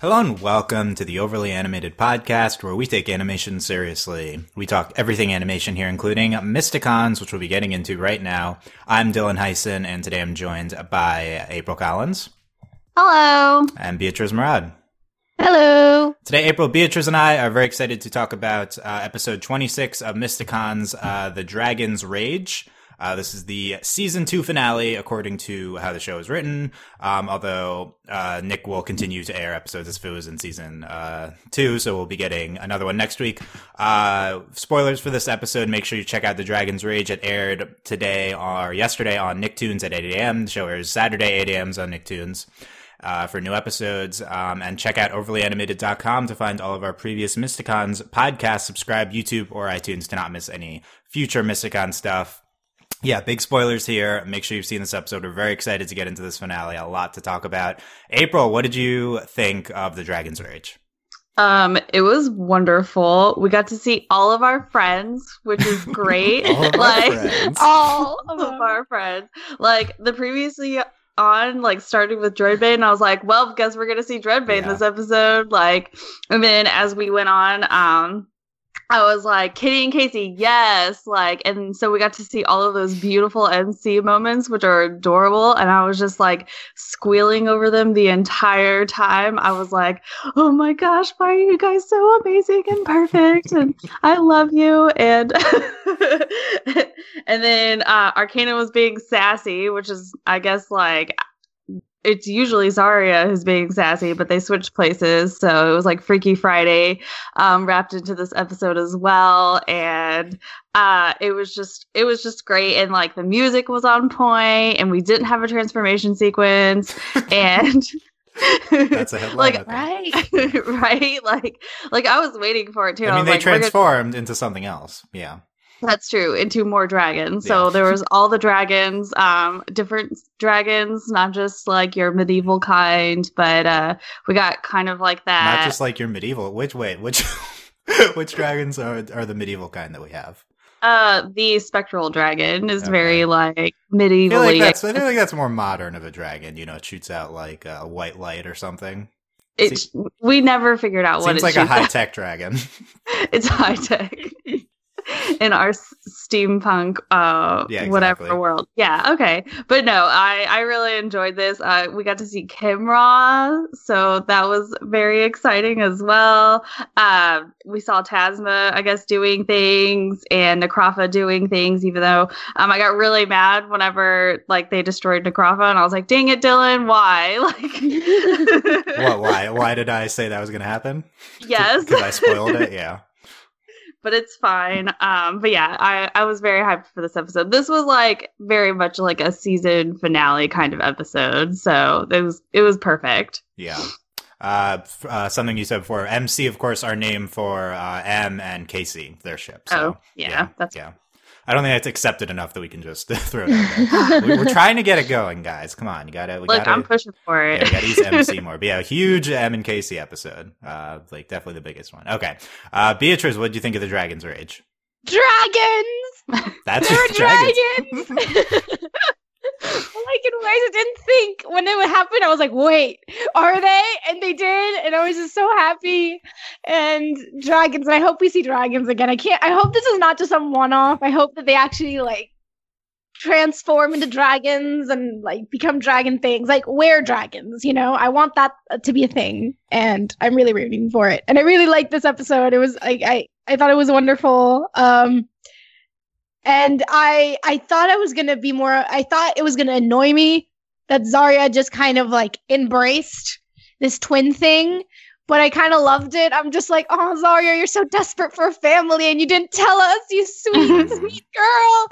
Hello and welcome to the Overly Animated Podcast, where we take animation seriously. We talk everything animation here, including Mysticons, which we'll be getting into right now. I'm Dylan Heisen, and today I'm joined by April Collins. Hello. And Beatrice Murad. Hello. Today, April, Beatrice, and I are very excited to talk about uh, episode 26 of Mysticons, uh, The Dragon's Rage. Uh, this is the season two finale, according to how the show is written. Um, although uh, Nick will continue to air episodes as if it was in season uh, two, so we'll be getting another one next week. Uh, spoilers for this episode: make sure you check out the Dragon's Rage. It aired today or yesterday on Nicktoons at 8 a.m. The show airs Saturday 8 a.m. on Nicktoons. Uh, for new episodes. Um, and check out overlyanimated.com to find all of our previous Mysticons podcasts. Subscribe YouTube or iTunes to not miss any future Mysticon stuff yeah, big spoilers here. Make sure you've seen this episode. We're very excited to get into this finale. A lot to talk about. April, what did you think of the Dragon's Rage? Um, it was wonderful. We got to see all of our friends, which is great. all like friends. all of our friends. Like the previously on, like starting with Dreadbane, and I was like, well, guess we're gonna see Dreadbane Yeah. this episode. Like, and then as we went on, um, I was like, Kitty and Casey, yes. Like, and so we got to see all of those beautiful MC moments, which are adorable. And I was just like squealing over them the entire time. I was like, oh my gosh, why are you guys so amazing and perfect? And I love you. And and then uh Arcana was being sassy, which is I guess like it's usually Zarya who's being sassy, but they switched places. So it was like Freaky Friday um, wrapped into this episode as well. And uh, it was just it was just great. And like the music was on point and we didn't have a transformation sequence. and That's a headline. like Right. right? Like like I was waiting for it too. I mean, was they like, we're gonna- transformed into something else. Yeah. That's true. Into more dragons. So there was all the dragons, um, different dragons, not just like your medieval kind, but uh, we got kind of like that. Not just like your medieval. Which, wait, which. Which dragons are are the medieval kind that we have? uh, the spectral dragon is Okay. very like I medievally. like I feel like that's more modern of a dragon. You know, it shoots out like a white light or something. it, we never figured out what Seems it like a high tech dragon. It's high tech. In our steampunk, uh, Yeah, whatever world, yeah, okay, but no, I I really enjoyed this. Uh, we got to see Kimra, so that was very exciting as well. Uh, we saw Tasma, I guess, doing things and Necrofa doing things, even though um, I got really mad whenever like they destroyed Necrofa, and I was like, "Dang it, Dylan, why?" Like, what? Why? Why did I say that was going to happen? Yes, because I spoiled it. Yeah. But it's fine. Um, but yeah, I, I was very hyped for this episode. This was like very much like a season finale kind of episode, so it was it was perfect. Yeah. Uh, f- uh, something you said before. MC, of course, our name for uh, M and Casey, their ship. So, oh yeah, that's yeah. I don't think that's accepted enough that we can just throw it out there. we, we're trying to get it going, guys. Come on, you gotta. We look, gotta, I'm pushing for yeah, it. we gotta use MC more. But yeah, huge M and Casey episode. Uh, like definitely the biggest one. Okay. Uh, Beatrice, what did you think of the Dragon's Rage? Dragons. That's They were dragons. dragons. Like in ways I didn't think when it would happen. I was like, wait, are they? And they did, and I was just so happy. And dragons, and I hope we see dragons again. I can't. I hope this is not just some one-off. I hope that they actually like transform into dragons and like become dragon things, like wear dragons. You know, I want that to be a thing, and I'm really rooting for it. And I really liked this episode. It was like I I thought it was wonderful. Um and I I thought I was gonna be more. I thought it was gonna annoy me that Zarya just kind of like embraced this twin thing, but I kind of loved it. I'm just like, oh Zarya, you're so desperate for a family, and you didn't tell us, you sweet sweet girl.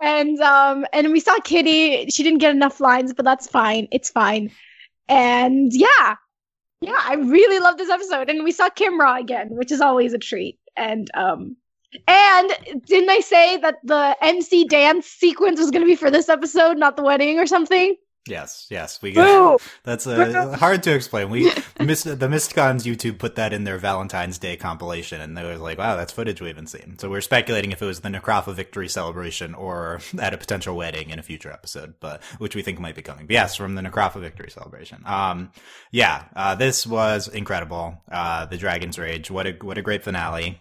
And um and we saw Kitty. She didn't get enough lines, but that's fine. It's fine. And yeah, yeah, I really loved this episode. And we saw Kimra again, which is always a treat. And um and didn't I say that the MC dance sequence was going to be for this episode, not the wedding or something? Yes, yes, we got. That's uh, hard to explain. We missed the Mysticons YouTube put that in their Valentine's Day compilation, and they were like, "Wow, that's footage we haven't seen." So we're speculating if it was the Necrofa victory celebration or at a potential wedding in a future episode, but which we think might be coming. But yes, from the Necrofa victory celebration. Um, yeah, uh, this was incredible. Uh, the Dragon's Rage. What a what a great finale.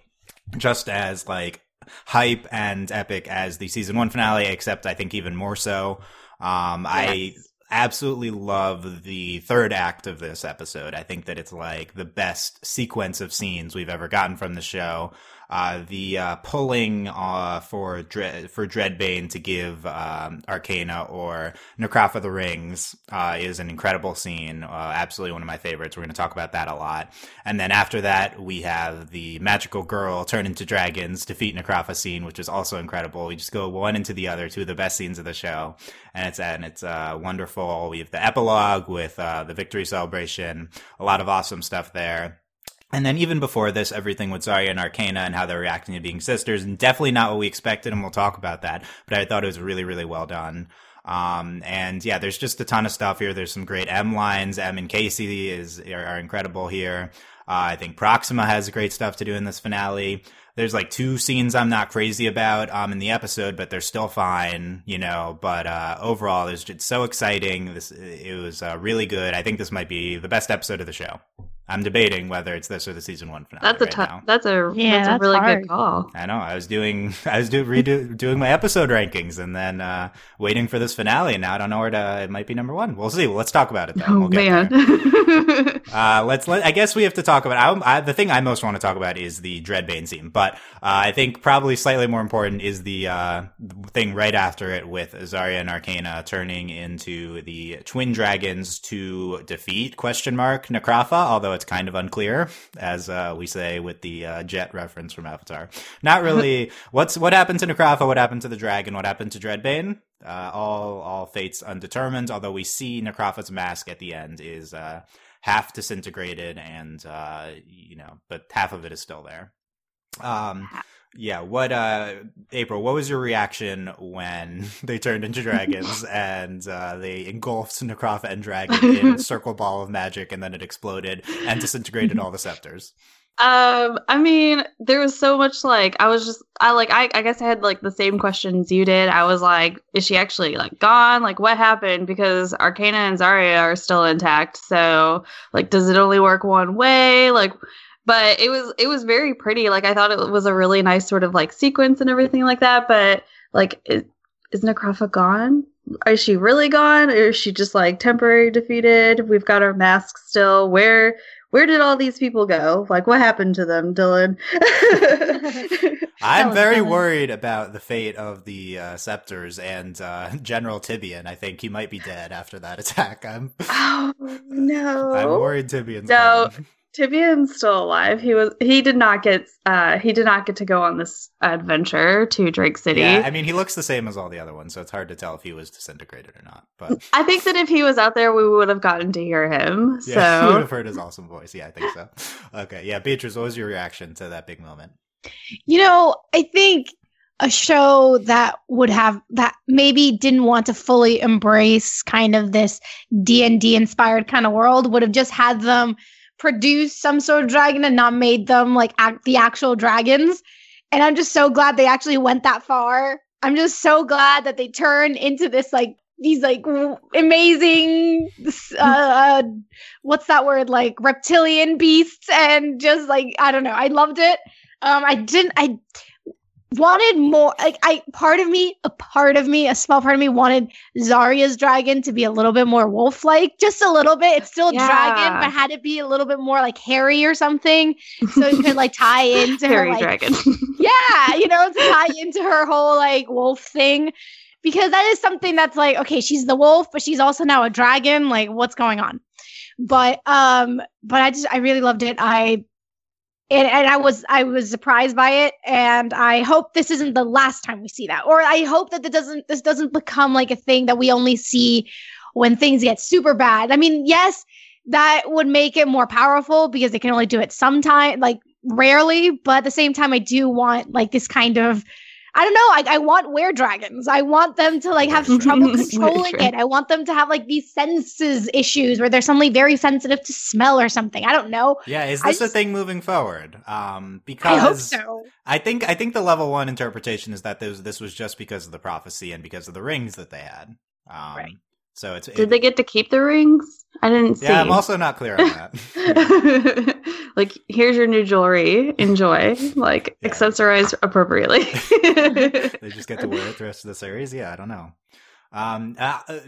Just as like hype and epic as the season one finale, except I think even more so. Um, yes. I absolutely love the third act of this episode. I think that it's like the best sequence of scenes we've ever gotten from the show. Uh, the uh, pulling uh, for Dre- for Dreadbane to give um, Arcana or Necrofa the rings uh, is an incredible scene. Uh, absolutely one of my favorites. We're going to talk about that a lot. And then after that, we have the magical girl turn into dragons, defeat Necrofa scene, which is also incredible. We just go one into the other, two of the best scenes of the show, and it's and it's uh, wonderful. We have the epilogue with the victory celebration, a lot of awesome stuff there. And then even before this, everything with Zarya and Arcana and how they're reacting to being sisters, and definitely not what we expected, and we'll talk about that. But I thought it was really, really well done. Um, and yeah, there's just a ton of stuff here. There's some great M lines. M and Casey is are, are incredible here. Uh, I think Proxima has great stuff to do in this finale. There's like two scenes I'm not crazy about um, in the episode, but they're still fine, you know. But uh, overall, it's just so exciting. This it was uh, really good. I think this might be the best episode of the show. I'm debating whether it's this or the season one finale. That's a right t- that's a yeah, that's, that's a really hard. good call. I know. I was doing I was do, redo, doing my episode rankings and then uh, waiting for this finale. And now I don't know where to. It might be number one. We'll see. Well, let's talk about it. Then. Oh we'll man. uh, let's let. I guess we have to talk about. I, I, the thing I most want to talk about is the Dreadbane scene, but uh, I think probably slightly more important is the uh, thing right after it with Zarya and Arcana turning into the twin dragons to defeat question mark Necrofa. Although it's kind of unclear, as uh, we say with the uh, jet reference from Avatar. Not really. what's what happened to Necrofa? What happened to the dragon? What happened to Dreadbane? Uh, all all fates undetermined. Although we see Necrofa's mask at the end is uh, half disintegrated, and uh, you know, but half of it is still there. Um, yeah. What, uh, April, what was your reaction when they turned into dragons and, uh, they engulfed Necrofa and Dragon in a circle ball of magic and then it exploded and disintegrated all the scepters? Um, I mean, there was so much like I was just I like I I guess I had like the same questions you did. I was like, is she actually like gone? Like what happened? Because Arcana and Zarya are still intact. So like does it only work one way? Like but it was it was very pretty. Like I thought it was a really nice sort of like sequence and everything like that. But like, is, is Necrofa gone? Is she really gone, or is she just like temporary defeated? We've got our masks still. Where where did all these people go? Like, what happened to them, Dylan? I'm very fun. worried about the fate of the uh, Scepters and uh, General Tibian. I think he might be dead after that attack. I'm. Oh no! I'm worried Tibian's no. Gone. Tibian's still alive. He was he did not get uh he did not get to go on this adventure to Drake City. Yeah, I mean he looks the same as all the other ones, so it's hard to tell if he was disintegrated or not. But I think that if he was out there we would have gotten to hear him. Yeah, so we would have heard his awesome voice. Yeah, I think so. Okay. Yeah, Beatrice, what was your reaction to that big moment? You know, I think a show that would have that maybe didn't want to fully embrace kind of this D&D inspired kind of world would have just had them produced some sort of dragon and not made them like act the actual dragons. And I'm just so glad they actually went that far. I'm just so glad that they turned into this like these like amazing uh, uh, what's that word like reptilian beasts and just like I don't know. I loved it. Um I didn't I wanted more like i part of me a part of me a small part of me wanted zarya's dragon to be a little bit more wolf like just a little bit. It's still yeah. dragon but had it be a little bit more like hairy or something so it could like tie into hairy her like, dragon. Yeah you know to tie into her whole like wolf thing because that is something that's like okay she's the wolf but she's also now a dragon like what's going on? But um but i just i really loved it. I and, and I was I was surprised by it, and I hope this isn't the last time we see that, or I hope that it doesn't this doesn't become like a thing that we only see when things get super bad. I mean, yes, that would make it more powerful because they can only do it sometime, like rarely, but at the same time, I do want like this kind of I don't know. I, I want were dragons. I want them to like have trouble controlling it. I want them to have like these senses issues where they're suddenly very sensitive to smell or something. I don't know. Yeah, is this a just- thing moving forward? Um, because I hope so. I think I think the level one interpretation is that this this was just because of the prophecy and because of the rings that they had. Um, Right. So it's Did they get to keep the rings? I didn't see. Yeah, I'm also not clear on that. like, here's your new jewelry. Enjoy. Like, Yeah. accessorize appropriately. they just get to wear it the rest of the series. Yeah, I don't know. Um, uh, uh,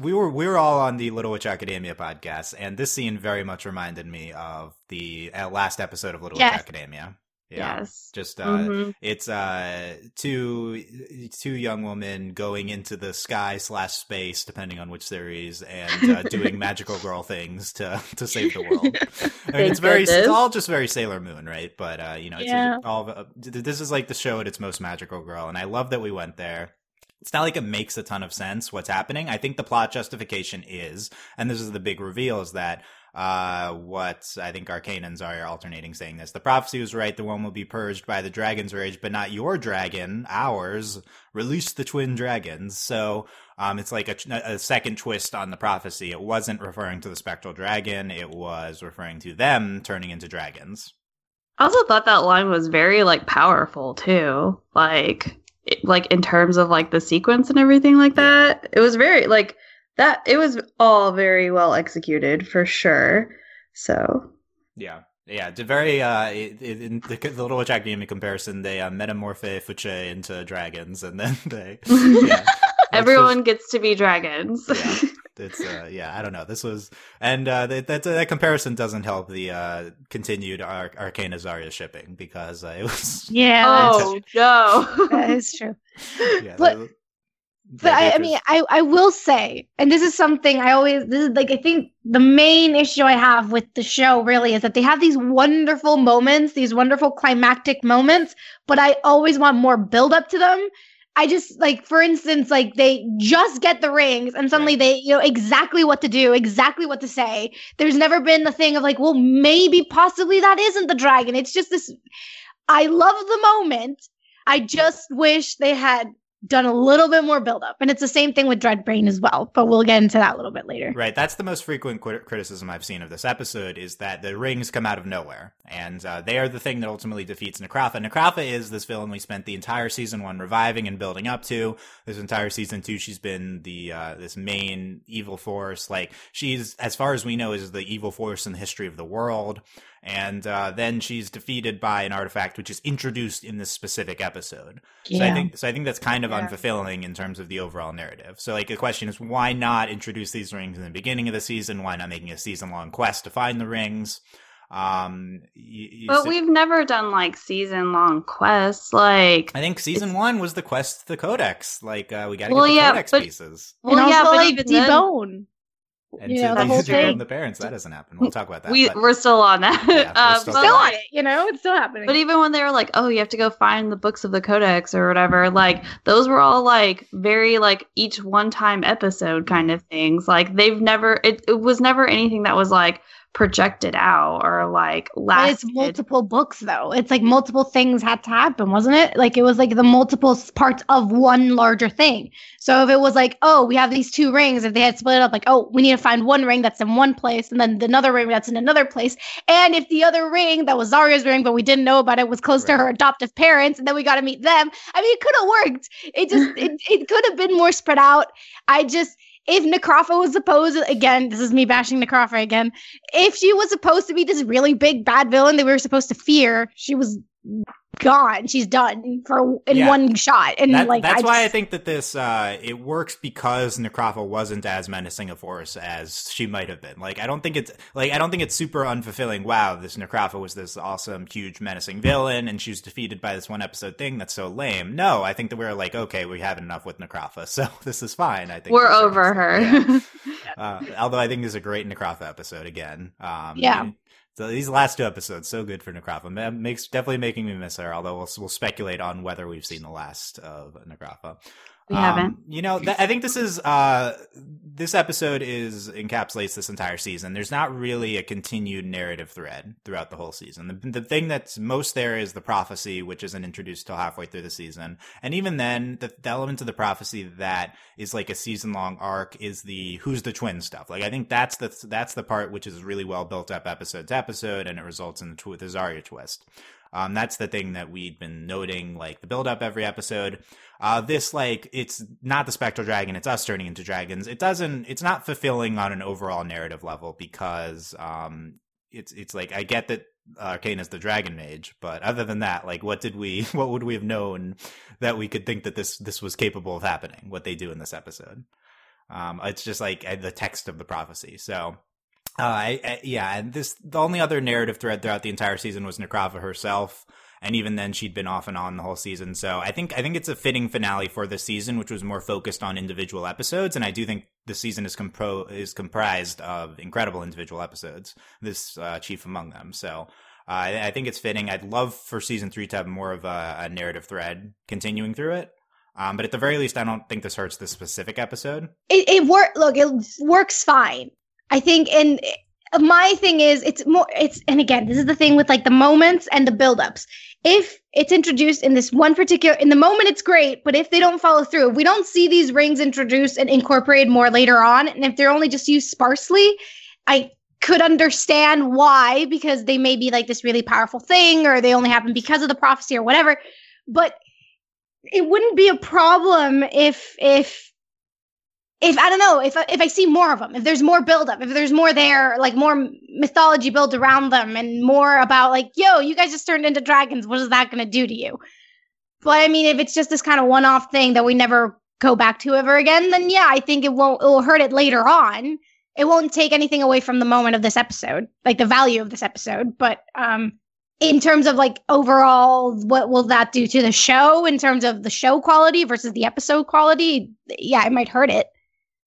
we were we were all on the Little Witch Academia podcast, and this scene very much reminded me of the uh, last episode of Little Yes. Witch Academia. Yeah, Yes. just uh, Mhm. it's uh two two young women going into the sky slash space, depending on which series, and uh, doing magical girl things to to save the world. I mean, it's very it's all just very Sailor Moon, right? But uh, you know, it's Yeah. all this is like the show at its most magical girl, and I love that we went there. It's not like it makes a ton of sense what's happening. I think the plot justification is, and this is the big reveal, is that uh what I think Arcanans are alternating saying this. The prophecy was right, the one will be purged by the dragon's rage, but not your dragon, ours. Release the twin dragons. So um it's like a, a second twist on the prophecy. It wasn't referring to the spectral dragon, it was referring to them turning into dragons. I also thought that line was very, like, powerful, too. Like, it, like in terms of, like, the sequence and everything like that. It was very, like, that, it was all very well executed, for sure. So, Yeah. Yeah, it's a very uh it, it, in the, the Little Witch Academia comparison, they uh, Metamorphie Faciesse into dragons and then they yeah. It's everyone gets to be dragons. Yeah. It's uh yeah, I don't know. This was and uh that that, that comparison doesn't help the uh continued Ar- Arcana Zarya shipping because uh, it was Yeah, oh, no. that's, true. yeah, but- they- But I, I mean, I, I will say, and this is something I always, this is like, I think the main issue I have with the show really is that they have these wonderful moments, these wonderful climactic moments, but I always want more build up to them. I just like, for instance, like they just get the rings and suddenly they, you know, exactly what to do, exactly what to say. There's never been the thing of like, well, maybe possibly that isn't the dragon. It's just this. I love the moment. I just wish they had done a little bit more build up. And it's the same thing with Dreadbane as well, but we'll get into that a little bit later. Right, that's the most frequent crit- criticism I've seen of this episode is that the rings come out of nowhere, and uh, they are the thing that ultimately defeats Necrofa. Necrofa is this villain we spent the entire season one reviving and building up to. This entire season two, she's been the uh, this main evil force. Like she's, as far as we know, is the evil force in the history of the world. And uh, then she's defeated by an artifact which is introduced in this specific episode. So I think so. I think that's kind of Yeah. unfulfilling in terms of the overall narrative. So like the question is, why not introduce these rings in the beginning of the season? Why not making a season long quest to find the rings? Um, you, you But see- we've never done like season long quests. Like, I think season one was the quest to the Codex. Like uh, we got to Well, get the yeah, Codex but- pieces well, and yeah, also but like even then, debone. And you to know, the the, whole thing. the parents. That doesn't happen We'll talk about that. we but- we're still on that. Yeah, we're um, still Still on it, you know, it's still happening. But even when they were like, "Oh, you have to go find the books of the Codex or whatever," like those were all like very like each one-time episode kind of things. Like they've never it, it was never anything that was like projected out or like But lasted. it's multiple books though. It's like multiple things had to happen, wasn't it? Like it was like the multiple parts of one larger thing. So if it was like, oh, we have these two rings, if they had split it up, like, oh, we need to find one ring that's in one place and then another ring that's in another place. And if the other ring that was Zarya's ring, but we didn't know about it, was close to her adoptive parents, and then we got to meet them. I mean, it could have worked. It just it, it could have been more spread out. I just if Necrofa was supposed again, this is me bashing Necrofa again. If she was supposed to be this really big bad villain that we were supposed to fear, she was gone. She's done for in Yeah. one shot. And That- like that's I why I think that this uh, it works because Necrofa wasn't as menacing a force as she might have been. Like I don't think it's like I don't think it's super unfulfilling. Wow, this Necrofa was this awesome, huge, menacing villain, and she was defeated by this one episode thing that's so lame. No, I think that we're like, okay, we have enough with Necrofa, so this is fine. I think we're to over her. extent. Yeah. Uh, although I think this is a great Necrofa episode again. Um, Yeah. So these last two episodes, so good for Necrofa. Makes definitely making me miss her. Although we'll we'll speculate on whether we've seen the last of Necrofa. We haven't. Um, you know, th- I think this is uh, this episode is encapsulates this entire season. There's not really a continued narrative thread throughout the whole season. The, the thing that's most there is the prophecy, which isn't introduced till halfway through the season, and even then, the, the element of the prophecy that is like a season long arc is the who's the twin stuff. Like I think that's the that's the part which is really well built up episode to episode, and it results in the, tw- the Zarya twist. Um, that's the thing that we'd been noting, like the build up every episode. Uh, this, like, it's not the spectral dragon, it's us turning into dragons. It doesn't, it's not fulfilling on an overall narrative level because, um, it's, it's like, I get that Arcana is the dragon mage, but other than that, like, what did we, what would we have known that we could think that this, this was capable of happening, what they do in this episode? Um, it's just like uh, the text of the prophecy. So, uh, I, I, yeah, and this the only other narrative thread throughout the entire season was Necrofa herself, and even then she'd been off and on the whole season. So I think I think it's a fitting finale for this season, which was more focused on individual episodes, and I do think the season is compro is comprised of incredible individual episodes. This uh, chief among them. So. Uh, I, I think it's fitting. I'd love for season three to have more of a, a narrative thread continuing through it. Um, but at the very least, I don't think this hurts this specific episode. It, it work. Look, it works fine. I think, and my thing is, it's more. It's and again, this is the thing with like the moments and the buildups. If it's introduced in this one particular in the moment, it's great. But if they don't follow through, if we don't see these rings introduced and incorporated more later on, and if they're only just used sparsely, I could understand why because they may be like this really powerful thing, or they only happen because of the prophecy or whatever. But it wouldn't be a problem if if if I don't know if if I see more of them, if there's more buildup, if there's more there, like more mythology built around them, and more about like, yo, you guys just turned into dragons. What is that going to do to you? But I mean, if it's just this kind of one-off thing that we never go back to ever again, then yeah, I think it won't. It will hurt it later on. It won't take anything away from the moment of this episode, like the value of this episode. But um, in terms of like overall what will that do to the show in terms of the show quality versus the episode quality yeah it might hurt it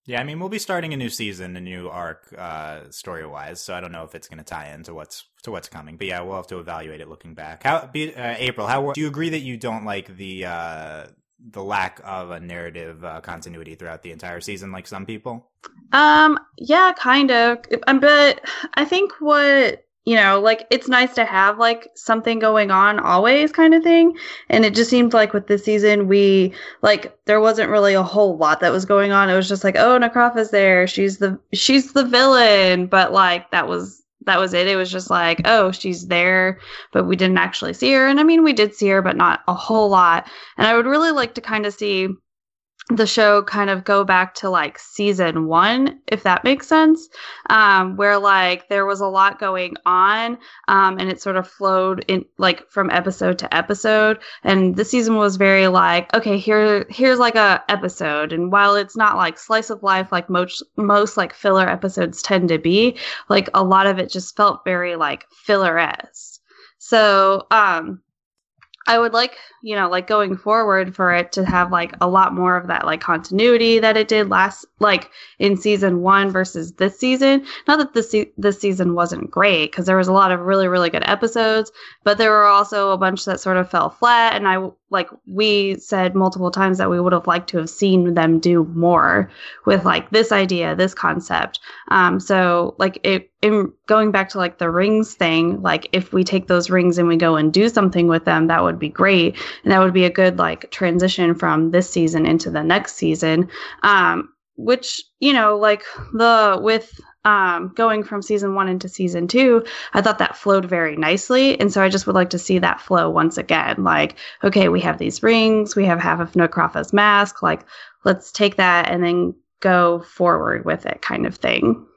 yeah i mean we'll be starting a new season a new arc uh story wise so i don't know if it's going to tie into what's to what's coming but yeah we'll have to evaluate it looking back. How be, uh, april how do you agree that you don't like the uh the lack of a narrative uh, continuity throughout the entire season like some people? Um yeah kind of but i think what you know, like it's nice to have like something going on always kind of thing. And it just seemed like with this season, we like there wasn't really a whole lot that was going on. It was just like, oh, Necrofa's there. She's the she's the villain. But like that was that was it. It was just like, oh, she's there, but we didn't actually see her. And I mean, we did see her, but not a whole lot. And I would really like to kind of see the show kind of go back to like season one, if that makes sense, um, where like there was a lot going on um, and it sort of flowed in like from episode to episode. And the season was very like, okay, here here's like a episode. And while it's not like slice of life like most most like filler episodes tend to be, like a lot of it just felt very like filler esque. So um I would like, you know, like going forward for it to have like a lot more of that like continuity that it did last like in season 1 versus this season. Not that this se- this season wasn't great cuz there was a lot of really really good episodes, but there were also a bunch that sort of fell flat and I like we said multiple times that we would have liked to have seen them do more with like this idea, this concept. Um so like it in going back to like the rings thing, like if we take those rings and we go and do something with them, that would be great. And that would be a good like transition from this season into the next season. Um, which, you know, like the with um, going from season one into season two, I thought that flowed very nicely. And so I just would like to see that flow once again. Like, okay, we have these rings, we have half of Necrofa's mask. Like, let's take that and then go forward with it, kind of thing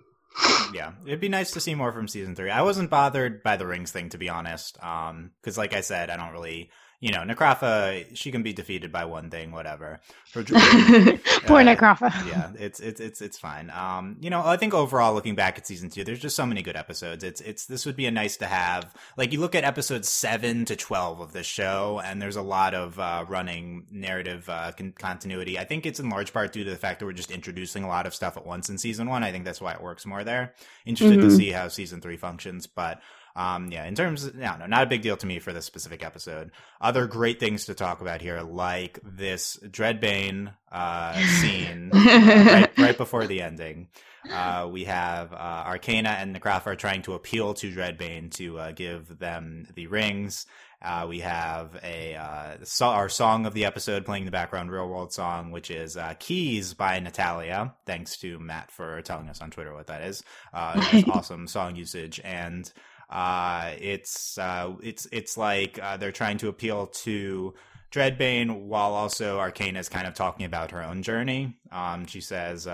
yeah, it'd be nice to see more from season three. I wasn't bothered by the rings thing, to be honest, um, because like I said, I don't really you know, Necrofa, she can be defeated by one thing, whatever. Poor uh, Necrofa. Yeah, it's it's it's it's fine. Um, you know, I think overall, looking back at season two, there's just so many good episodes. It's it's this would be a nice to have. Like you look at episodes seven to twelve of this show, and there's a lot of uh, running narrative uh, con- continuity. I think it's in large part due to the fact that we're just introducing a lot of stuff at once in season one. I think that's why it works more there. Interested mm-hmm. to see how season three functions, but Um, yeah, in terms, of, no, no, not a big deal to me for this specific episode. Other great things to talk about here, like this Dreadbane uh, scene right, right before the ending. Uh, we have uh, Arcana and Necrofa trying to appeal to Dreadbane to uh, give them the rings. Uh, we have a uh, so- our song of the episode playing in the background, real world song, which is uh, "Keys" by Natalia. Thanks to Matt for telling us on Twitter what that is. awesome song usage, and it's it's it's like they're trying to appeal to. Dreadbane, while also Arcana is kind of talking about her own journey. Um, she says,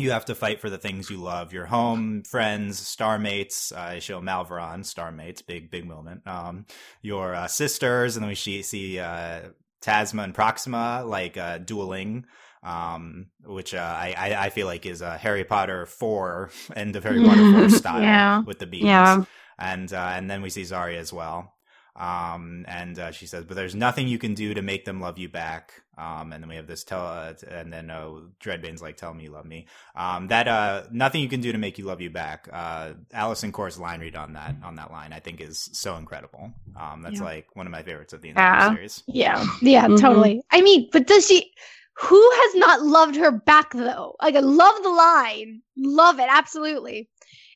you have to fight for the things you love your home friends star mates uh, i show malveron star mates big big moment um, your uh, sisters and then we see, see uh, tasma and proxima like uh, dueling um, which uh, I, I feel like is a harry potter 4 end of harry potter 4 style yeah. with the beams yeah. And uh, and then we see zarya as well um, and uh, she says, "But there's nothing you can do to make them love you back." Um, and then we have this tell, uh, and then uh, Dreadbane's like, "Tell me you love me." Um, that uh, nothing you can do to make you love you back. Uh, Alyson Court's line read on that on that line, I think, is so incredible. Um, that's Yeah. like one of my favorites of the entire Yeah. series. Yeah, yeah, Mhm. totally. I mean, but does she? Who has not loved her back though? Like, I love the line, love it absolutely,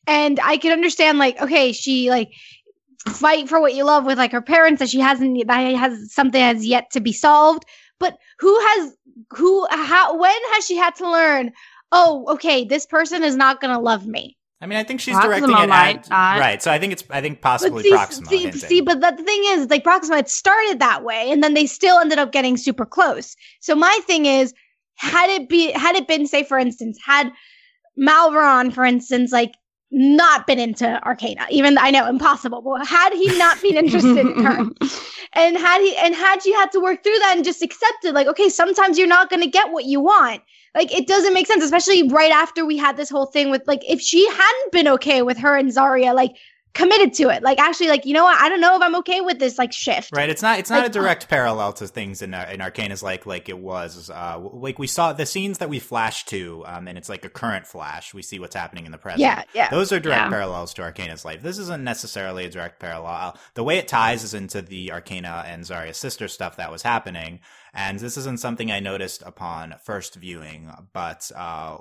and I can understand. Like, okay, she like fight for what you love with like her parents that she hasn't that has something has yet to be solved. But who has who? How? When has she had to learn? Oh, okay, this person is not gonna love me. I mean, I think she's Proxima directing it at not. right. So I think it's I think But possibly see, Proxima. see, see, but the thing is, like Proxima, it started that way, and then they still ended up getting super close. So my thing is, had it be, had it been, say, for instance, had Malveron, for instance, like not been into Arcana, even I know impossible, but had he not been interested in her, and had he, and had she had to work through that and just accepted, like, okay, sometimes you're not going to get what you want. Like it doesn't make sense, especially right after we had this whole thing with like if she hadn't been okay with her and Zarya, like committed to it. Like actually, like you know what? I don't know if I'm okay with this like shift. Right, it's not it's not Like, a direct parallel to things in uh, in Arcana's like like it was. Uh, like we saw the scenes that we flash to, um, and it's like a current flash. We see what's happening in the present. Yeah, yeah. Those are direct Yeah. parallels to Arcana's life. This isn't necessarily a direct parallel. The way it ties is into the Arcana and Zarya's sister stuff that was happening. And this isn't something I noticed upon first viewing, but uh,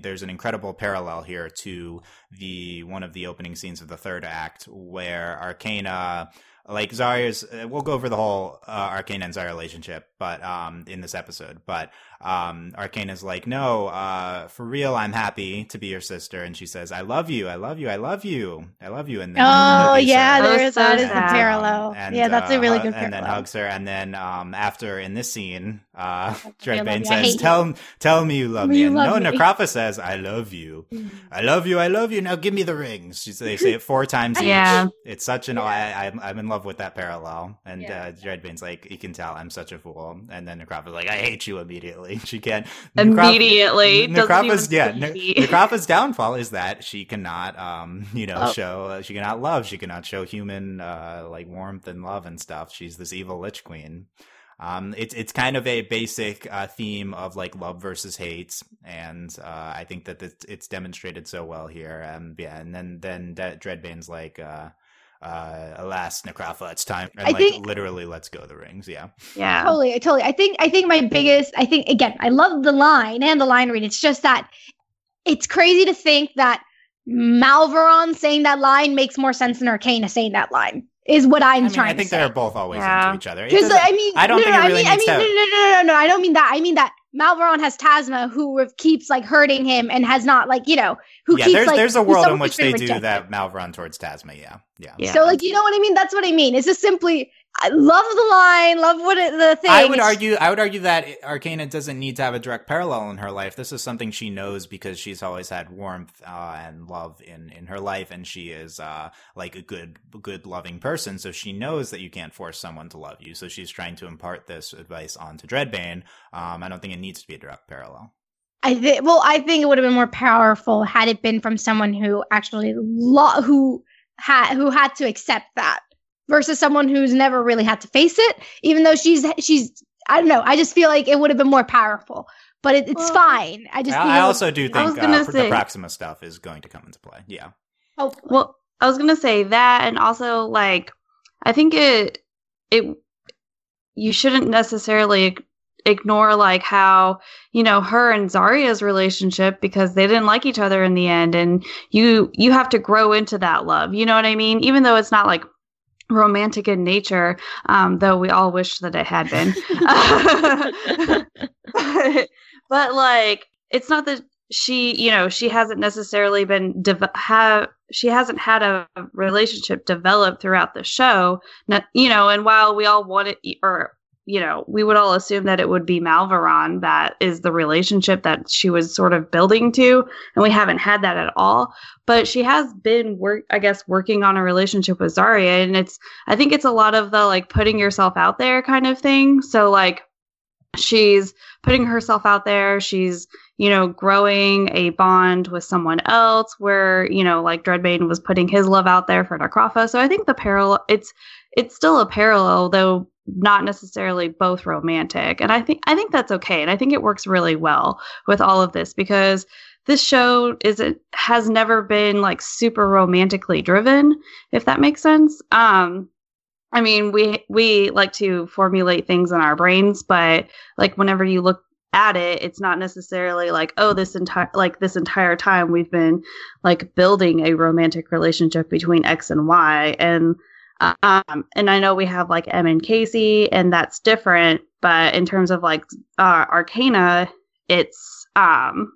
there's an incredible parallel here to the one of the opening scenes of the third act where Arcana like Zarya's uh, we'll go over the whole uh, Arcana and Zarya relationship but um in this episode but um Arcana's like no uh for real I'm happy to be your sister and she says I love you I love you I love you I love you and then Oh yeah, her. That there was is that so is the sad. parallel. And, yeah, that's a uh, really hu- good and then hugs her and then um after in this scene uh I love Dreadbane you, I says you. tell tell me you love me You and love no me. Necrofa's says I love you I love you I love you now give me the rings She- they say it four times each. Yeah. It's such an I, I I'm in love with that parallel, and Yeah. uh, Dreadbane's like, you can tell I'm such a fool, and then Necrofa's like, I hate you immediately. She can't Immediately. Doesn't Necrofa's, yeah, see Ne- me. Downfall is that she cannot, um, you know, Oh. show uh, she cannot love, she cannot show human uh like warmth and love and stuff. She's this evil lich queen. Um, it's it's kind of a basic uh, theme of like love versus hate, and uh, I think that it's, it's demonstrated so well here. Um, yeah, and then then De- Dreadbane's like, uh, uh, alas, Necrofa, it's time, and I like think- literally, let's go the rings. Yeah, Yeah. Totally, totally. I think I think my biggest I think again, I love the line and the line read. It's just that it's crazy to think that Malveron saying that line makes more sense than Arcana saying that line. Is what I'm I mean, trying I think to they're both always Yeah. into each other. Because I mean, I don't no, think no, it really I mean, needs I mean, to- no, no, no, no, no. I don't mean that. I mean that Malveron has Tasma, who keeps like hurting him and has not like you know who yeah, keeps there's like there's a world in which who's they do rejected. that Malveron towards Tasma. Yeah, yeah. Yeah. So like you know what I mean? That's what I mean. It's just simply I love the line, love what it, the thing. I would argue. I would argue that Arcana doesn't need to have a direct parallel in her life. This is something she knows because she's always had warmth uh, and love in in her life, and she is uh, like a good, good, loving person. So she knows that you can't force someone to love you. So she's trying to impart this advice onto Dreadbane. Um, I don't think it needs to be a direct parallel. I think. Well, I think it would have been more powerful had it been from someone who actually lo- who had who had to accept that versus someone who's never really had to face it. Even though she's she's I don't know. I just feel like it would have been more powerful. But it, it's Well, fine. I just. I, I also do think gonna uh, the Proxima stuff is going to come into play. Yeah. hopefully. Well, I was gonna say that, and also like I think it it you shouldn't necessarily ignore like how you know her and Zarya's relationship because they didn't like each other in the end and you you have to grow into that love you know what I mean even though it's not like romantic in nature um though we all wish that it had been. But, but like it's not that she you know she hasn't necessarily been de- have she hasn't had a relationship develop throughout the show you know and while we all wanted or you know, we would all assume that it would be Malveron that is the relationship that she was sort of building to, and we haven't had that at all. But she has been work, I guess, working on a relationship with Zarya, and it's, I think it's a lot of the like putting yourself out there kind of thing. So like, she's putting herself out there. She's you know, growing a bond with someone else where, you know, like Dreadbane was putting his love out there for Necrofa. So I think the parallel it's it's still a parallel, though not necessarily both romantic. And I think I think that's okay. And I think it works really well with all of this because this show is it has never been like super romantically driven, if that makes sense. Um I mean, we we like to formulate things in our brains, but like whenever you look at it, it's not necessarily like, oh, this entire like this entire time we've been like building a romantic relationship between X and Y. And um, and I know we have like M and Casey, and that's different. But in terms of like uh, Arcana, it's um,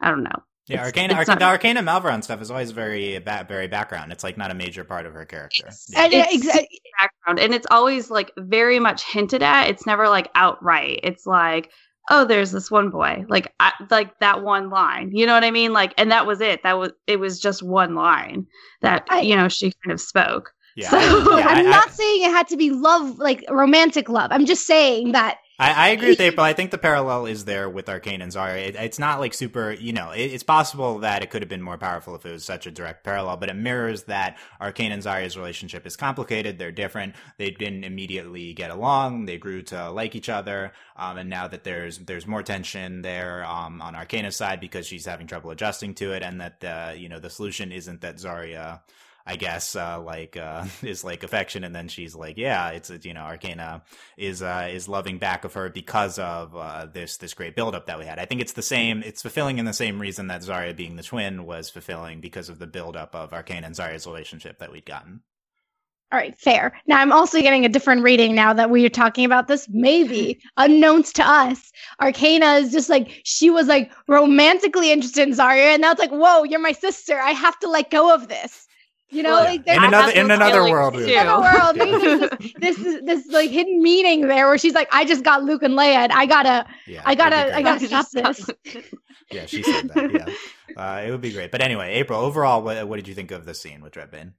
I don't know. Yeah, it's, Arcana, it's Arcana, not, the Arcana Malvaron stuff is always very ba- very background. It's like not a major part of her character. Yeah. And it's exactly background, and it's always like very much hinted at. It's never like outright. It's like oh there's this one boy like I, like that one line you know what i mean like and that was it that was it was just one line that I, you know she kind of spoke yeah, so I, yeah, I'm I, not saying it had to be love, like romantic love. I'm just saying that. I, I agree with April. I think the parallel is there with Arcana and Zarya. It, it's not like super, you know, it, it's possible that it could have been more powerful if it was such a direct parallel, but it mirrors that Arcana and Zarya's relationship is complicated. They're different. They didn't immediately get along. They grew to like each other. Um, and now that there's, there's more tension there, um, on Arcana's side because she's having trouble adjusting to it and that, uh, you know, the solution isn't that Zarya, I guess, uh, like, uh, is like affection. And then she's like, yeah, it's, you know, Arcana is, uh, is loving back of her because of, uh, this, this great buildup that we had. I think it's the same, it's fulfilling in the same reason that Zarya being the twin was fulfilling because of the buildup of Arcana and Zarya's relationship that we'd gotten. All right, fair. Now I'm also getting a different reading now that we are talking about this. Maybe unknowns to us, Arcana is just like she was like romantically interested in Zarya, and now it's like, whoa, you're my sister. I have to let go of this. You know, well, like in another in another world, in another world, this, this is this like hidden meaning there where she's like, I just got Luke and Leia, and I gotta, yeah, I gotta, I gotta stop this. yeah, she said that. Yeah, uh, it would be great. But anyway, April, overall, what what did you think of the scene with Dreadbane?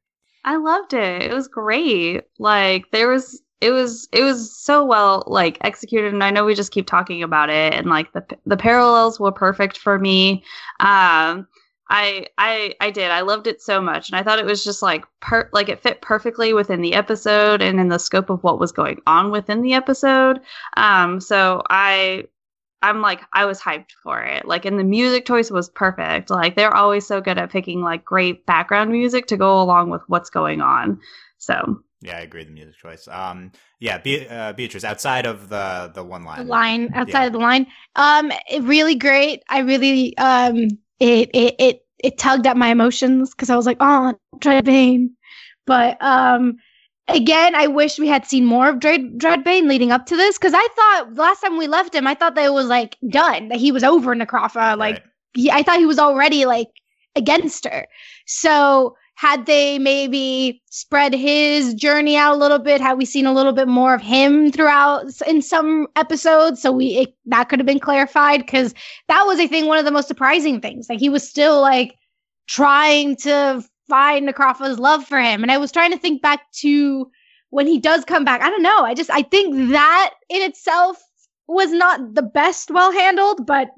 I loved it. It was great. Like there was it was it was so well like executed and i know we just keep talking about it and like the the parallels were perfect for me um I I I did. I loved it so much, and I thought it was just like per like it fit perfectly within the episode and in the scope of what was going on within the episode. Um, so I I'm like I was hyped for it. Like, and the music choice was perfect. Like they're always so good at picking like great background music to go along with what's going on. So yeah, I agree. The music choice. Um, yeah, Be- uh, Beatrice. Outside of the the one line, the line outside yeah. of the line. Um, really great. I really um it it it, it tugged at my emotions because I was like, oh, Dreadbane. But um, again, I wish we had seen more of Dread Dreadbane leading up to this because I thought last time we left him, I thought that it was like done, that he was over Necrofa. Like, right. he, I thought he was already like against her. So had they maybe spread his journey out a little bit had we seen a little bit more of him throughout in some episodes so we it, that could have been clarified because that was i think one of the most surprising things. Like he was still like trying to find Necrofa's love for him and i was trying to think back to when he does come back. I don't know. I just i think that in itself was not the best well handled but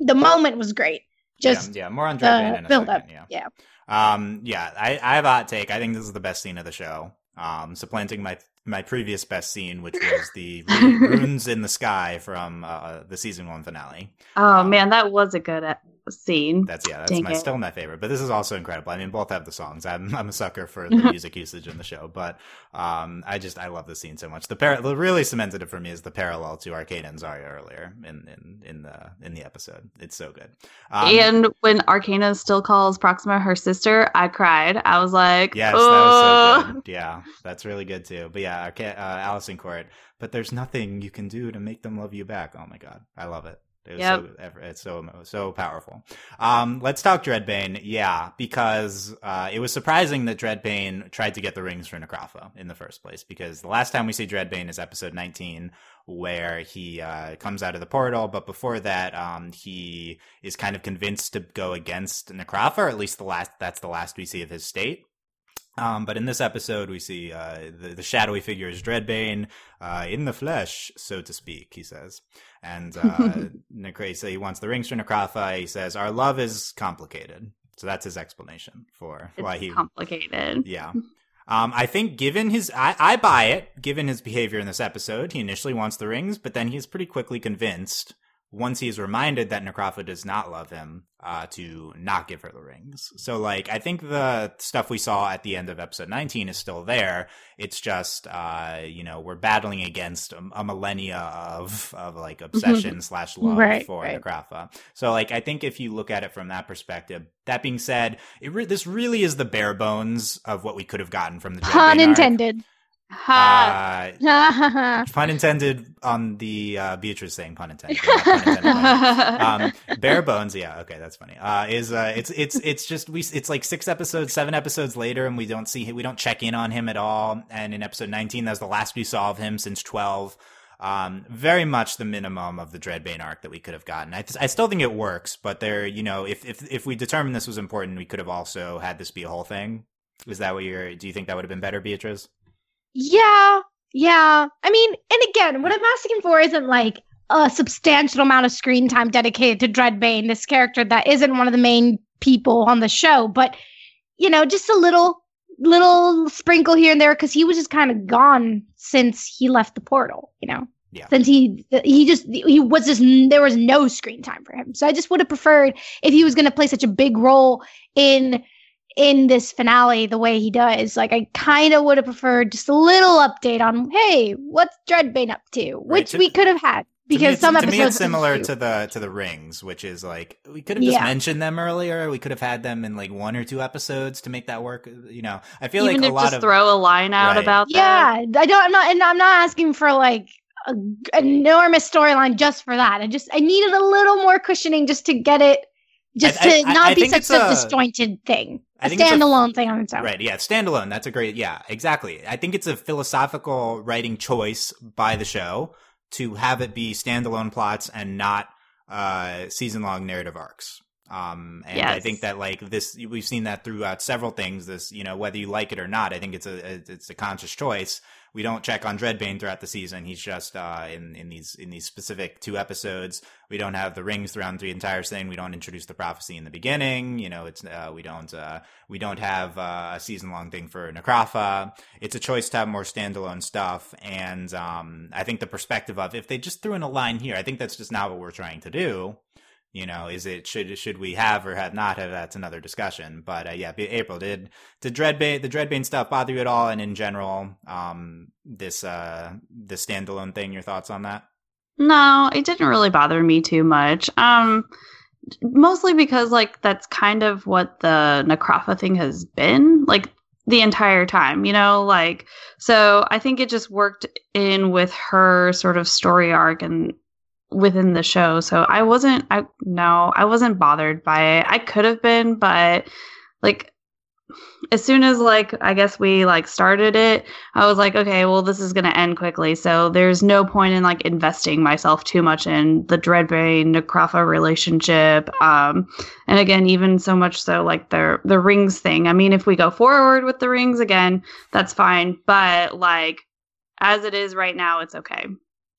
the moment was great. Just yeah, yeah more on the build up yeah. Yeah um, yeah, I, I have a hot take. I think this is the best scene of the show. Um, supplanting my my previous best scene, which was the runes in the sky from uh, the season one finale. Oh um, man, that was a good scene. That's yeah, that's Dang my it. still my favorite. But this is also incredible. I mean, both have the songs. I'm I'm a sucker for the music usage in the show, but um, I just I love the scene so much. The par- what really cemented it for me is the parallel to Arcana and Zarya earlier in in in the in the episode. It's so good. Um, and when Arcana still calls Proxima her sister, I cried. I was like, Yes, that was so good. Yeah, that's really good too. But yeah, Arca- uh, Alyson Court. But there's nothing you can do to make them love you back. Oh my god, I love it. It was Yep. so, it's so so powerful. Um, let's talk Dreadbane. Yeah, because uh, it was surprising that Dreadbane tried to get the rings for Necrofa in the first place. Because the last time we see Dreadbane is episode 19, where he uh, comes out of the portal. But before that, um, he is kind of convinced to go against Necrofa, or at least the last. That's the last we see of his state. Um, but in this episode, we see uh, the, the shadowy figure is Dreadbane uh, in the flesh, so to speak. He says, and uh, he wants the rings for Necrofa. He says, "Our love is complicated." So that's his explanation for It's why he. complicated. yeah. Um, I think given his, I, I buy it. Given his behavior in this episode, he initially wants the rings, but then he's pretty quickly convinced. Once he's reminded that Necrofa does not love him, uh, to not give her the rings. So, like, I think the stuff we saw at the end of episode 19 is still there. It's just, uh, you know, we're battling against a, a millennia of, of like obsession slash love Right, for right. Necrofa. So, like, I think if you look at it from that perspective, that being said, it re- this really is the bare bones of what we could have gotten from the Pun Dreadbane arc. Ha. Uh, pun intended on the uh, Beatrice saying pun intended. pun intended um, bare bones, yeah, okay, that's funny. Uh, is uh, it's it's it's just we it's like six episodes, seven episodes later, and we don't see we don't check in on him at all. And in episode nineteen, that's the last we saw of him since twelve. Um, very much the minimum of the Dreadbane arc that we could have gotten. I, I still think it works, but there, you know, if if if we determined this was important, we could have also had this be a whole thing. Is that what you're? Do you think that would have been better, Beatrice? Yeah, yeah. I mean, and again, what I'm asking for isn't like a substantial amount of screen time dedicated to Dreadbane, this character that isn't one of the main people on the show, but you know, just a little little sprinkle here and there because he was just kind of gone since he left the portal, you know. Yeah. Since he he just he was just there was no screen time for him. So I just would have preferred if he was going to play such a big role in in this finale the way he does. Like I kind of would have preferred just a little update on hey, what's Dreadbane up to, which to- we could have had To me, because some to episodes me it's similar to the to the rings, which is like we could have just Yeah. mentioned them earlier. We could have had them in like one or two episodes to make that work. You know, I feel Even like a if lot just of throw a line out Right. about that. Yeah, I don't. I'm not, and I'm not asking for like a, enormous storyline just for that. I just I needed a little more cushioning just to get it, just I- to I- not I be such a a- disjointed thing, I a think it's a- standalone thing on its own. Right, yeah, standalone. That's a great, yeah, exactly. I think it's a philosophical writing choice by the show to have it be standalone plots and not uh season long narrative arcs. Um, and I think that like this, we've seen that throughout several things. This, you know, whether you like it or not, I think it's a it's a conscious choice. We don't check on Dreadbane throughout the season. He's just uh, in in these in these specific two episodes. We don't have the rings throughout the entire thing. We don't introduce the prophecy in the beginning. You know, it's uh, we don't uh, we don't have uh, a season long thing for Necrofa. It's a choice to have more standalone stuff. And um, I think the perspective of if they just threw in a line here, I think that's just not what we're trying to do. You know, is it should should we have or have not have? That's another discussion. But uh, yeah, April did did Dreadbane the Dreadbane stuff bother you at all? And in general, um, this uh this standalone thing. Your thoughts on that? No, it didn't really bother me too much. Um mostly because like that's kind of what the Necrofa thing has been like the entire time, you know, like so I think it just worked in with her sort of story arc and within the show. So I wasn't I no, I wasn't bothered by it. I could have been, but like as soon as like I guess we like started it, I was like, okay, well, this is going to end quickly. So there's no point in like investing myself too much in the Dreadbane Necrofa relationship. Um, and again, even so much so like the the rings thing. I mean, if we go forward with the rings again, that's fine. But like as it is right now, it's okay.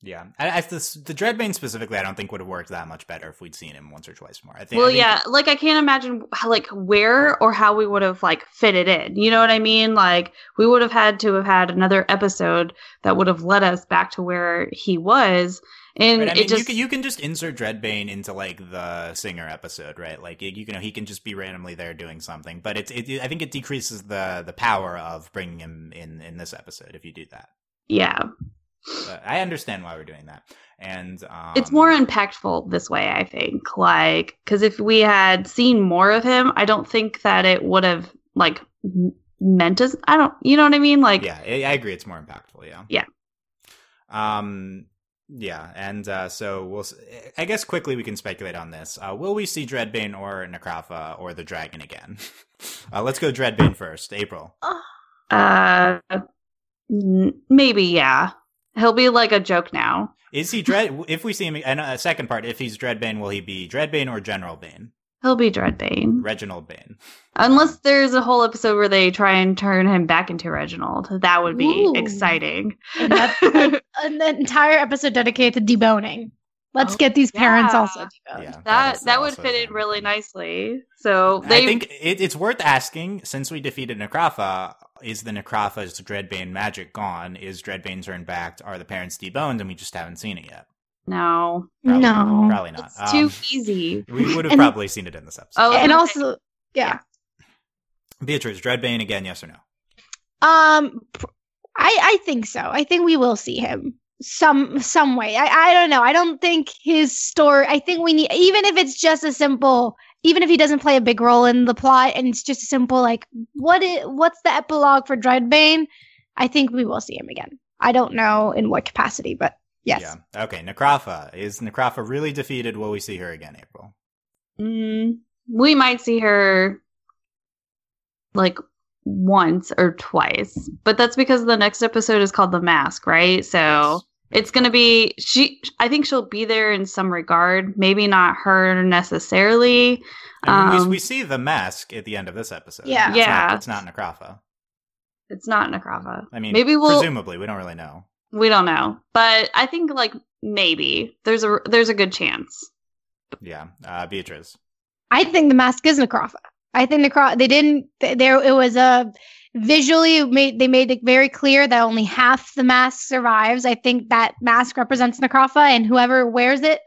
Yeah, I, I, this, the Dreadbane specifically, I don't think would have worked that much better if we'd seen him once or twice more. I think. Well, I think- yeah, like I can't imagine how, like where or how we would have like fitted in. You know what I mean? Like we would have had to have had another episode that would have led us back to where he was, and Right, I it just you can you can just insert Dreadbane into like the singer episode, right? Like you, you know, he can just be randomly there doing something. But it's it, I think it decreases the the power of bringing him in in this episode if you do that. yeah, But I understand why we're doing that, and um, it's more impactful this way. I think, like, because if we had seen more of him, I don't think that it would have like meant as, I don't, you know what I mean? Like, yeah, I, agree. It's more impactful. Yeah. Yeah. Um. Yeah, and uh, so we'll. I guess quickly we can speculate on this. Uh, will we see Dreadbane or Necrofa or the dragon again? uh, let's go Dreadbane first. April. uh, n- maybe yeah. He'll be like a joke now. Is he Dread? if we see him, and a second part, if he's Dreadbane, will he be Dreadbane or Reginald Bane? He'll be Dreadbane. Reginald Bane. Unless there's a whole episode where they try and turn him back into Reginald. That would be Ooh. exciting. And that's like an entire episode dedicated to deboning. Let's Oh, get these parents yeah. also deboned. Yeah, that is that would fit in really nicely. So they I think it, it's worth asking since we defeated Necrofa. Is the Necrofa's Dreadbane magic gone? Is Dreadbane turned back? Are the parents deboned and we just haven't seen it yet? no. Probably No. probably not. It's too Um, easy. we would have And- probably seen it in this episode. Oh, And okay. also, yeah. Beatrice, Dreadbane again? Yes or no? Um, I I think so. I think we will see him some some way. I I don't know. I don't think his story. I think we need even if it's just a simple. Even if he doesn't play a big role in the plot, and it's just a simple like, what is what's the epilogue for Dreadbane? I think we will see him again. I don't know in what capacity, but yes. Yeah. Okay. Necrofa is Necrofa really defeated? Will we see her again? April. Mm, we might see her like once or twice, but that's because the next episode is called The Mask, right? So it's going to be she I think she'll be there in some regard, maybe not her necessarily. I mean, Um, we, we see the mask at the end of this episode. Yeah. It's Yeah. Not, it's not Necrofa. It's not Necrofa. I mean, Maybe we'll- presumably we don't really know. We don't know, but I think like maybe there's a there's a good chance. Yeah. Uh, Beatrice. I think the mask is Necrofa. I think Necro. They didn't. There, it was a visually made. They made it very clear that only half the mask survives. I think that mask represents Necrofa, and whoever wears it,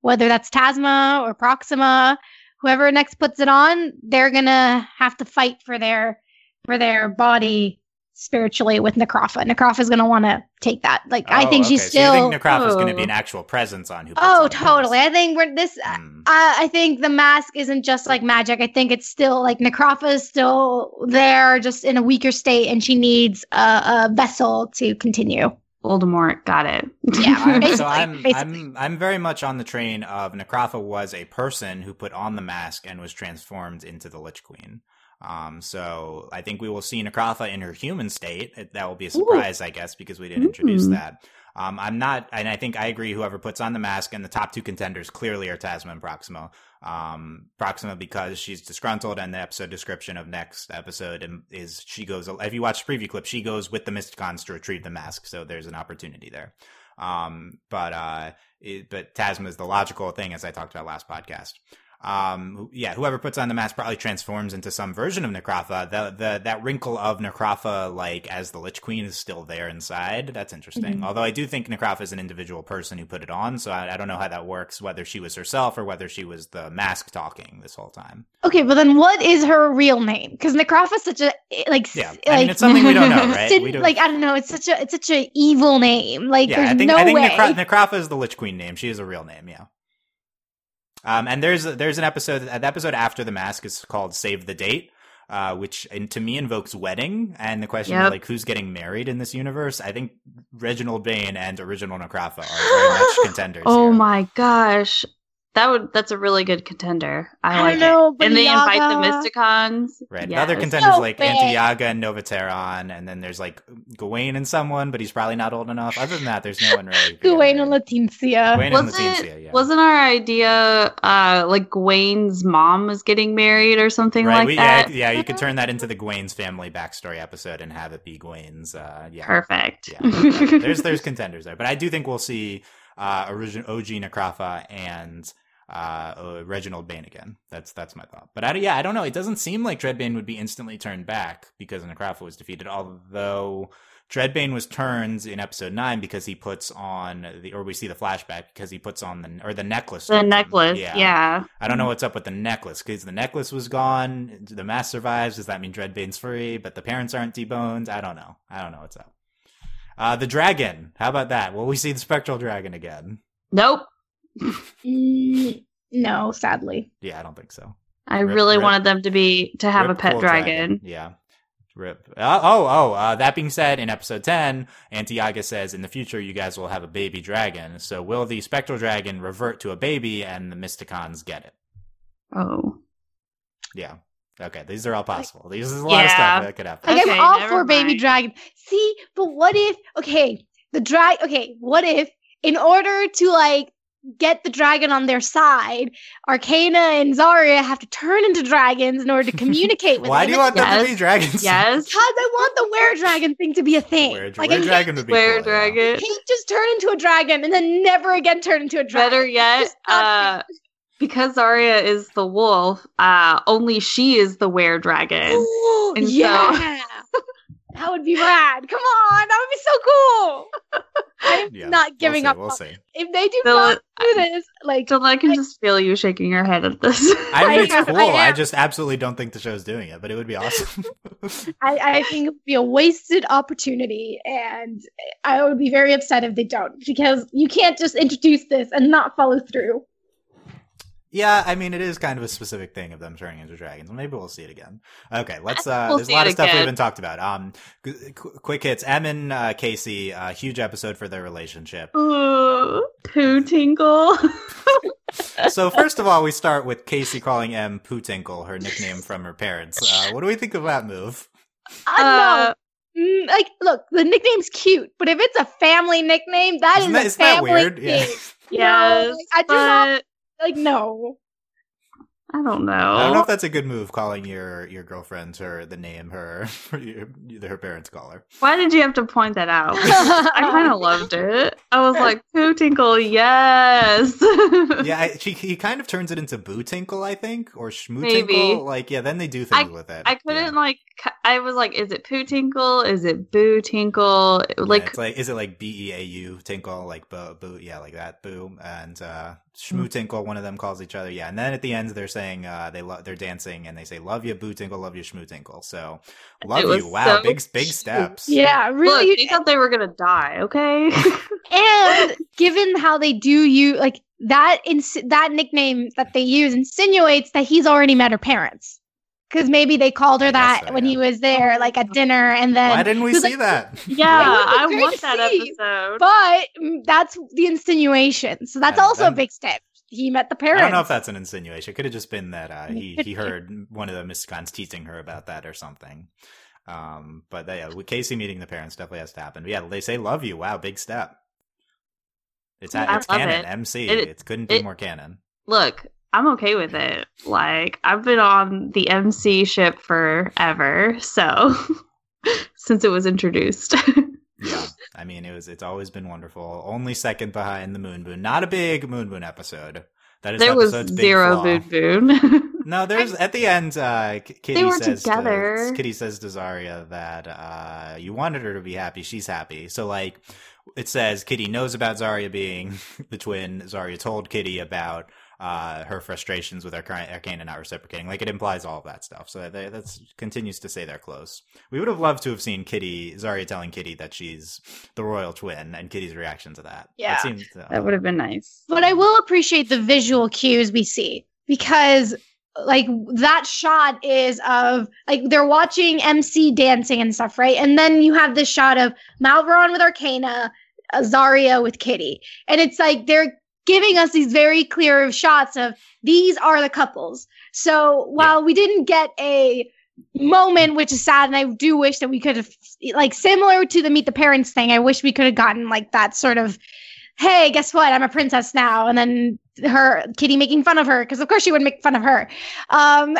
whether that's Tasma or Proxima, whoever next puts it on, they're gonna have to fight for their for their body spiritually with Necrofa. Necrofa's gonna want to take that. Like I Oh, think she's okay. still. So you think Necrofa's going to be Oh. an actual presence on who? puts oh, on totally. I think we're this. Hmm. I, I think the mask isn't just like magic. I think it's still like Necrofa is still there, just in a weaker state, and she needs a, a vessel to continue. Voldemort got it. Yeah, I'm- basically, so I'm, basically. I'm I'm very much on the train of Necrofa was a person who put on the mask and was transformed into the Lich Queen. Um, so I think we will see Necrofa in her human state. That will be a surprise, I guess, because we didn't introduce that. Um, I'm not, and I think I agree. Whoever puts on the mask and the top two contenders clearly are Tasma and Proxima. Um, Proxima because she's disgruntled, and the episode description of next episode is she goes. If you watch the preview clip, she goes with the Mysticons to retrieve the mask. So there's an opportunity there. Um, but uh, it, but Tasma is the logical thing, as I talked about last podcast. Um, yeah, whoever puts on the mask probably transforms into some version of Necrofa. The the that wrinkle of Necrofa, like as the Lich Queen, is still there inside. That's interesting. Mhm. Although I do think Necrofa is an individual person who put it on, so I, I don't know how that works. Whether she was herself or whether she was the mask talking this whole time. Okay, but then what is her real name? Because Necrofa's such a like, Yeah, I mean like it's something we don't know, right? We don't, like I don't know. It's such a it's such a evil name. Like yeah, there's I think no I think way. Necra- Necrofa is the Lich Queen name. She is a real name, yeah. Um, and there's there's an episode. The episode after the mask is called "Save the Date," uh, which and to me invokes wedding and the question Yep. of like who's getting married in this universe. I think Reginald Bane and original Necrofa are very much contenders. oh here. my gosh. That would that's a really good contender. I, I like don't know, it. And they invite the Mysticons. Right. Yes. Other contenders No like way. Antiyaga and Novateron, and then there's like Gawain and someone, but he's probably not old enough. Other than that, there's no one really. who could get Gawain and married. Leticia. Gawain and Was Leticia, it yeah. wasn't our idea uh like Gawain's mom was getting married or something right, like we, that? Yeah, yeah, you could turn that into the Gawain's family backstory episode and have it be Gawain's. Uh, yeah, Perfect. yeah. There's there's contenders there, but I do think we'll see uh, original OG Necrofa and uh, uh, Reginald Bane again. That's that's my thought. But I, yeah, I don't know. It doesn't seem like Dreadbane would be instantly turned back because Necrofa was defeated. Although Dreadbane was turned in episode nine because he puts on the, or we see the flashback because he puts on the or the necklace. The necklace, yeah. I don't know what's up with the necklace because the necklace was gone. The mask survives. Does that mean Dreadbane's free? But the parents aren't deboned. I don't know. I don't know what's up. Uh, the dragon. How about that? Will we see the spectral dragon again? Nope. Mm, no, sadly. Yeah, I don't think so. I Rip- really rip- wanted them to be to have a pet Cool dragon. Yeah. Rip. Uh, oh, oh. Uh, that being said, in episode ten, Antiaga says in the future you guys will have a baby dragon. So will the spectral dragon revert to a baby and the Mysticons get it? Oh. Yeah. Okay, these are all possible. These is a lot of stuff that could happen. Like Okay, I'm all never for baby mind. dragon. See, but what if okay, the drag okay, what if in order to like get the dragon on their side, Arcana and Zarya have to turn into dragons in order to communicate with them. Why them? do you want them to Yes. be dragons? Yes. Because I want the were dragon thing to be a thing. Were, like were dragon would be Where cool, yeah. dragon? can't just turn into a dragon and then never again turn into a dragon. Better yet, uh, because Zarya is the wolf, uh, only she is the were dragon. Ooh, And so- yeah. that would be rad. Come on, that would be so cool. I'm Yeah, not giving we'll up. See, we'll see. If they do Phil, not do this, like So I can I- just feel you shaking your head at this. I mean, it's cool. I I, just absolutely don't think the show's doing it, but it would be awesome. I, I think it would be a wasted opportunity, and I would be very upset if they don't because you can't just introduce this and not follow through. Yeah, I mean, it is kind of a specific thing of them turning into dragons. Maybe we'll see it again. Okay, let's. Uh, We'll there's a lot of stuff we haven't talked about. Um, qu- qu- quick hits. Em and uh, Casey, uh, huge episode for their relationship. Ooh, poo tinkle. so first of all, we start with Casey calling M Pootinkle, her nickname from her parents. Uh, what do we think of that move? I Uh, know. Mm, like, look, the nickname's cute, but if it's a family nickname, that Isn't is that, a isn't that family weird? name. Yeah. yes, like, I do not- but Like, no. I don't know. I don't know if that's a good move calling your your girlfriend her the name her your, her parents call her. Why did you have to point that out? I kind of loved it. I was like, poo tinkle, yes. Yeah, I, she he kind of turns it into Boo Tinkle, I think, or Shmoo Maybe. Tinkle. Like, yeah, then they do things with it. I couldn't Yeah. like. I was like, is it poo tinkle? Is it boo tinkle? Like, it's like is it like B E A U Tinkle like boo, boo yeah like that boo and uh Mm. Shmoo Tinkle one of them calls each other yeah and then at the end they're saying uh they lo- they're dancing and they say love you Boo Tinkle love you Shmoo Tinkle so love you wow so big big cute. steps yeah, look, really. they thought they were gonna die. Okay. and given how they do you, like, that ins- that nickname that they use insinuates that he's already met her parents. Because maybe they called her that so, when yeah. he was there, like at dinner, and then why didn't we see like- that yeah, I want that see, episode. But mm, that's the insinuation. So that's Yeah, also then- a big step. He met the parents. I don't know if that's an insinuation. It could have just been that uh, he he heard one of the Mysticons teasing her about that or something. Um, but yeah, with Casey meeting the parents definitely has to happen. But yeah, they say love you. Wow, big step. It's I it's canon. it. MC. It- It, couldn't be it- more canon. Look, I'm okay with it. Like, I've been on the MC ship forever, so since it was introduced. Yeah, I mean it was. It's always been wonderful. Only second behind the Moon Boon. Not a big Moon Boon episode. That is there was zero flaw. boon. No, there's at the end. Uh, Kitty were says together. To, Kitty says to Zarya that uh, you wanted her to be happy. She's happy. So like, it says Kitty knows about Zarya being the twin. Zarya told Kitty about uh, her frustrations with Arca- Arcana not reciprocating. Like it implies all of that stuff. So that that's continues to say they're close. We would have loved to have seen Kitty Zarya telling Kitty that she's the royal twin and Kitty's reaction to that. Yeah. that seems. Uh, that would have been nice. But I will appreciate the visual cues we see because like that shot is of like they're watching MC dancing and stuff, right? And then you have this shot of Malveron with Arcana, Zarya with Kitty. And it's like they're giving us these very clear shots of these are the couples. So while we didn't get a moment which is sad and I do wish that we could have like similar to the meet the parents thing, I wish we could have gotten like that sort of hey, guess what? I'm a princess now. And then her Kitty making fun of her because of course she would make fun of her. Um,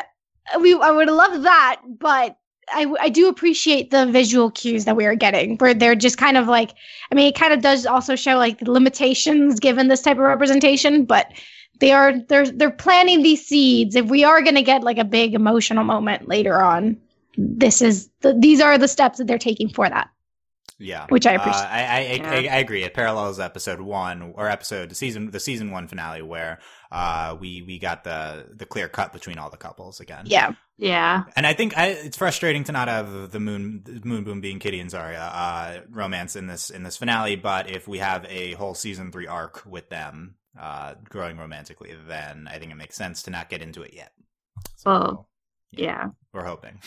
we I would loved that, but I, I do appreciate the visual cues that we are getting where they're just kind of like I mean it kind of does also show like the limitations given this type of representation, but they are they're they're planting these seeds. If we are gonna get like a big emotional moment later on, this is the, these are the steps that they're taking for that. Yeah, Which I Uh, appreciate. I, I, Yeah. I, I agree. It parallels episode one or episode season the season one finale where uh we we got the the clear cut between all the couples again. yeah. Yeah. And I think I, it's frustrating to not have the moon, Moon Boon being Kitty and Zarya uh, romance in this in this finale. But if we have a whole season three arc with them uh, growing romantically, then I think it makes sense to not get into it yet. So Well, Yeah. we're hoping.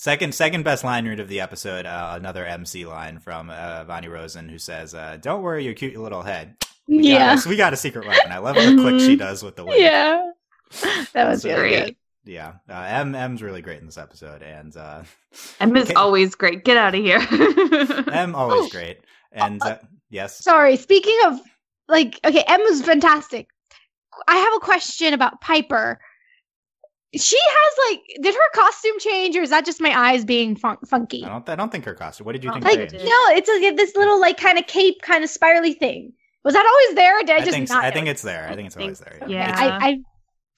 Second second best line read of the episode, uh, another MC line from uh, Evany Rosen who says, uh, "Don't worry your cute little head. We Yeah. got, a, we got a secret weapon." I love the click she does with the wig. Yeah. That was So great. Yeah, uh, M M's really great in this episode, and uh, M is Okay. always great. Get out of here. M always Oh. great. And uh, yes, Sorry. Speaking of like, okay, M was fantastic. I have a question about Piper. She has like, did her costume change, or is that just my eyes being fun- funky? I don't. I don't think her costume. What did you think? Like, changed? no, it's like this little like kind of cape, kind of spirally thing. Was that always there? Or did I, I just think. not? I think it's there. I think it's always there. yeah. I, I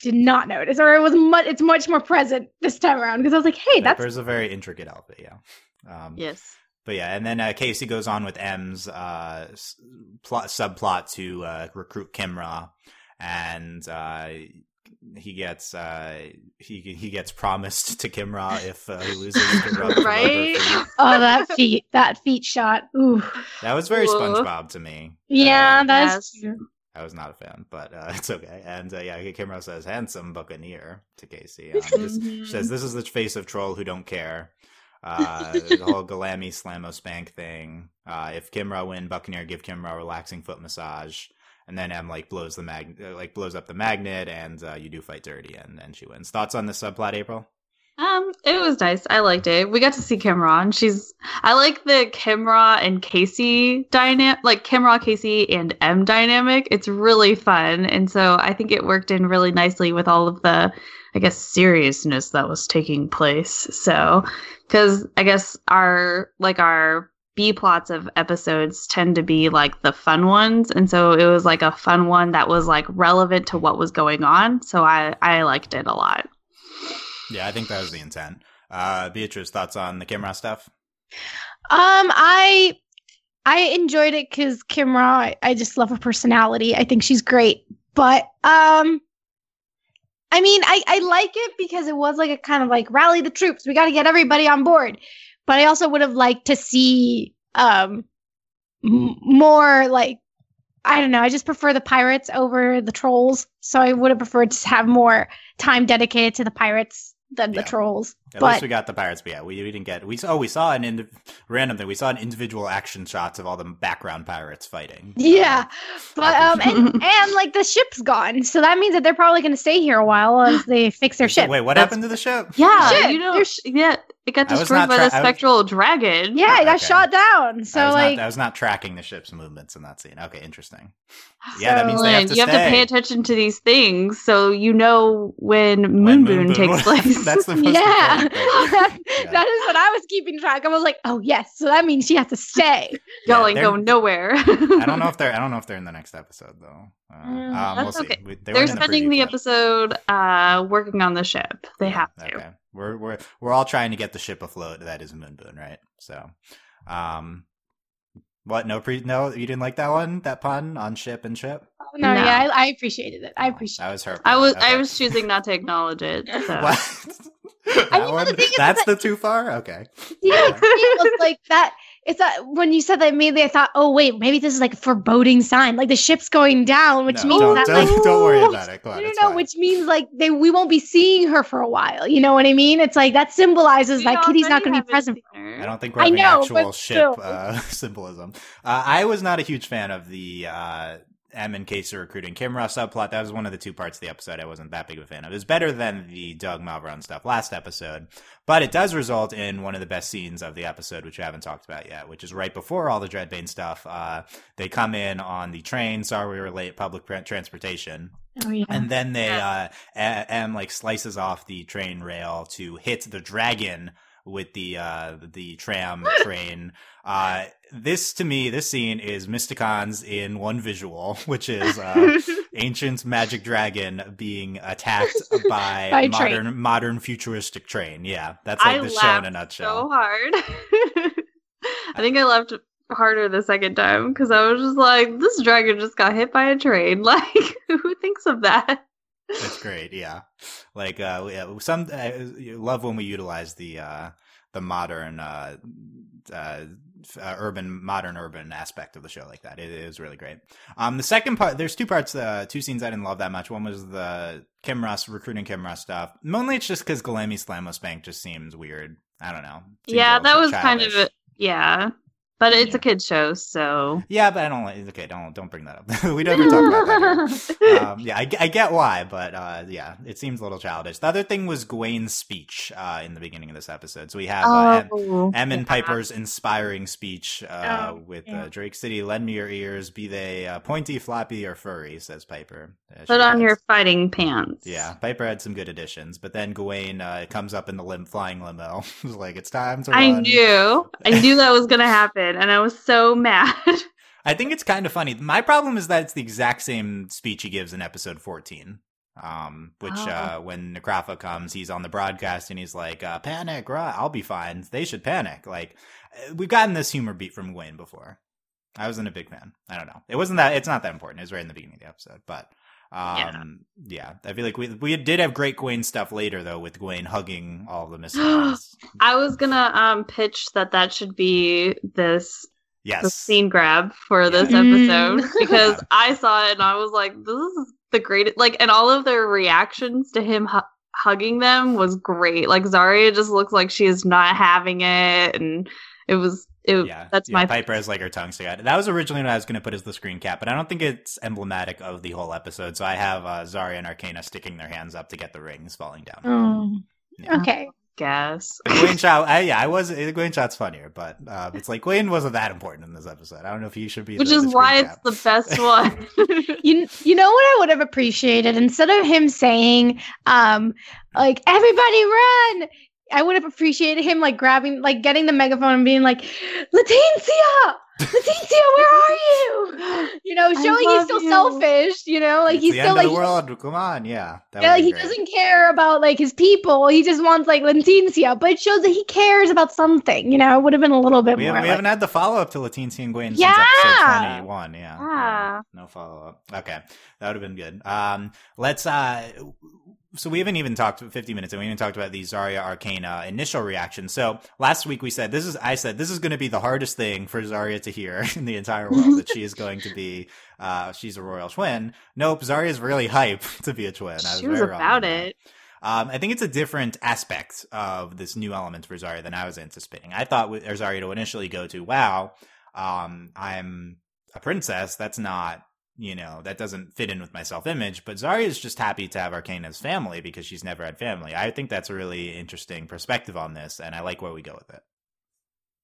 did not notice, or it was much. It's much more present this time around because I was like, hey, that's Piper's a very intricate outfit. Yeah. Um, yes. But yeah, and then uh, Casey goes on with M's uh, plot subplot to uh, recruit Kimra, and uh, he gets uh, he he gets promised to Kimra if uh, he loses. to rub- to rub her Right? oh that feet, that feet shot. Ooh, That was very Whoa. SpongeBob to me. yeah, Uh, that's Yes. I was not a fan, but uh, it's okay. And uh, yeah, Kimura says "handsome buccaneer" to Casey. Um, just, she says this is the face of troll who don't care. Uh, the whole Galami Slamo Spank thing. Uh, if Kimura win, Buccaneer give Kimura a relaxing foot massage, and then M like blows the mag uh, like blows up the magnet, and uh, you do fight dirty, and then she wins. Thoughts on the subplot, April? Um, it was nice. I liked it. We got to see Kimra, and she's. I like the Kimra and Casey dynamic, like Kimra, Casey, and M dynamic. It's really fun, and so I think it worked in really nicely with all of the, I guess, seriousness that was taking place. So, because I guess our like our B plots of episodes tend to be like the fun ones, and so it was like a fun one that was like relevant to what was going on. So I I liked it a lot. Yeah, I think that was the intent. Uh, Beatrice, thoughts on the Kimura stuff? Um, I I enjoyed it because Kimra. I, I just love her personality. I think she's great. But um, I mean, I I like it because it was like a kind of like rally the troops. We got to get everybody on board. But I also would have liked to see um m- more like I don't know. I just prefer the pirates over the trolls. So I would have preferred to have more time dedicated to the pirates than Yeah. the trolls. At but least we got the pirates, but yeah, we, we didn't get. We saw, oh, we saw an indi- random thing. We saw an individual action shots of all the background pirates fighting. Yeah, Uh, but um, and, and like the ship's gone, so that means that they're probably going to stay here a while as they fix their ship. Wait, what That's- happened to the ship? Yeah, Shit, you know, there's- yeah, it got destroyed not by tra- the I was- spectral dragon. Yeah, it got Okay. shot down. So I like, not, I was not tracking the ship's movements in that scene. Okay, interesting. Yeah, that means they have to you have to pay attention to these things so you know when When Moon Moon Boon takes place. That's the most yeah, important thing. Yeah. that is what I was keeping track. I was like, oh yes, so that means she has to stay. Y'all Yeah, ain't going nowhere. I don't know if they're. I don't know if they're in the next episode though. Uh, Mm, um, we'll that's see. okay. We- they They're spending preview the episode uh, working on the ship. They Yeah, have to. Okay, we're we're we're all trying to get the ship afloat. That is Moon Boon, right? So, um, what? No pre? No, you didn't like that one? That pun on ship and ship? Oh, no, No. yeah, I, I appreciated it. I Oh, appreciate. That was her. I was Okay. I was choosing not to acknowledge it. So. What? I mean, one? the thing is That's that- the too far. Okay. Yeah, it was like that. It's that when you said that immediately, I thought, oh wait, maybe this is like a foreboding sign, like the ship's going down, which No, means don't, that don't, like don't worry about it. Go No, on, no, no, fine. which means like they we won't be seeing her for a while. You know what I mean? It's like that symbolizes We that Kitty's not going to be present. seen her. I don't think we're I having know, actual ship uh, symbolism. Uh, I was not a huge fan of the uh, M and Casey recruiting Kimra subplot. That was one of the two parts of the episode I wasn't that big of a fan of. It was better than the Doug Malveron stuff last episode, but it does result in one of the best scenes of the episode, which we haven't talked about yet, which is right before all the Dreadbane stuff. Uh, they come in on the train. Sorry, we were late. Public tra- transportation. Oh yeah. And then they, uh, A- M like slices off the train rail to hit the dragon with the, uh, the tram train. Uh, this to me, this scene is Mysticons in one visual, which is, uh, ancient magic dragon being attacked by, By modern, modern futuristic train. Yeah. That's like I the show in a nutshell. so hard. I think I laughed harder the second time because I was just like, this dragon just got hit by a train. Like, who thinks of that? That's great. Yeah, like uh, yeah, some I love when we utilize the uh, the modern uh, uh, uh, urban modern urban aspect of the show like that. It is really great. Um, the second part, there's two parts, uh, two scenes I didn't love that much. One was the Kinross recruiting Kinross stuff. Mainly, it's just because Galemi Slamospank just seems weird. I don't know. Seems yeah, that was kind of a, yeah, but it's a kid show, so Yeah, but I don't like. Okay, don't don't bring that up. we never talk about that. Um, yeah, I, I get why, but uh, yeah, it seems a little childish. The other thing was Gwen's speech uh, in the beginning of this episode. So we have uh, oh, Em and yeah. Piper's inspiring speech uh, Oh, with yeah. uh, Drake City. Lend me your ears, be they uh, pointy, floppy, or furry, says Piper. Uh, Put on your fighting pants. Yeah, Piper had some good additions, but then Gawain uh, comes up in the lim- flying limo. was like, it's time to I knew. I knew that was gonna happen, and I was so mad. I think it's kind of funny. My problem is that it's the exact same speech he gives in episode 14. Um, which, Oh. uh, when Necrofa comes, he's on the broadcast and he's like, uh, panic, right? I'll be fine. They should panic. Like, uh, we've gotten this humor beat from Gwen before. I wasn't a big fan. I don't know. It wasn't that, it's not that important. It was right in the beginning of the episode, but, um, yeah, I feel like we, we did have great Gwen stuff later though, with Gwen hugging all the missing ones. I was gonna um pitch that that should be this the Yes. scene grab for this Yeah. episode Mm. because Yeah. I saw it and I was like, this is the greatest. Like, and all of their reactions to him hu- hugging them was great. Like Zarya just looks like she is not having it, and it was it. Yeah, that's yeah, my Piper has like her tongue stuck out. That was originally what I was going to put as the screen cap, but I don't think it's emblematic of the whole episode. So I have uh, Zarya and Arcana sticking their hands up to get the rings falling down. Oh, Yeah. okay. guess. The shot, I, yeah, I was. The Gwen shot's funnier, but uh, it's like Gwen wasn't that important in this episode. I don't know if he should be. Which the, is the why cap. it's the best one. You you know what I would have appreciated instead of him saying um like everybody run I would have appreciated him like grabbing like getting the megaphone and being like Leticia Leticia where are you you know showing he's still you. selfish you know like It's he's the still end like of the world. Come on, yeah. That yeah, like he doesn't care about like his people he just wants like Leticia but it shows that he cares about something you know it would have been a little bit We, more haven't, we like- haven't had the follow up to Leticia and Gwen Yeah. since episode 21. Yeah. Yeah. No follow up. Okay. That would have been good. Um, let's, uh, so we haven't even talked 50 minutes and we haven't talked about the Zarya Arcana initial reaction. So last week we said this is, I said this is going to be the hardest thing for Zarya to hear in the entire world that she is going to be, uh, she's a royal twin. Nope. Zarya's really hype to be a twin. I she was about it. Um, I think it's a different aspect of this new element for Zarya than I was anticipating. I thought with Zarya to initially go to, wow, um, I'm a princess. That's not, you know, that doesn't fit in with my self image. But Zarya is just happy to have Arcana's family because she's never had family. I think that's a really interesting perspective on this, and I like where we go with it.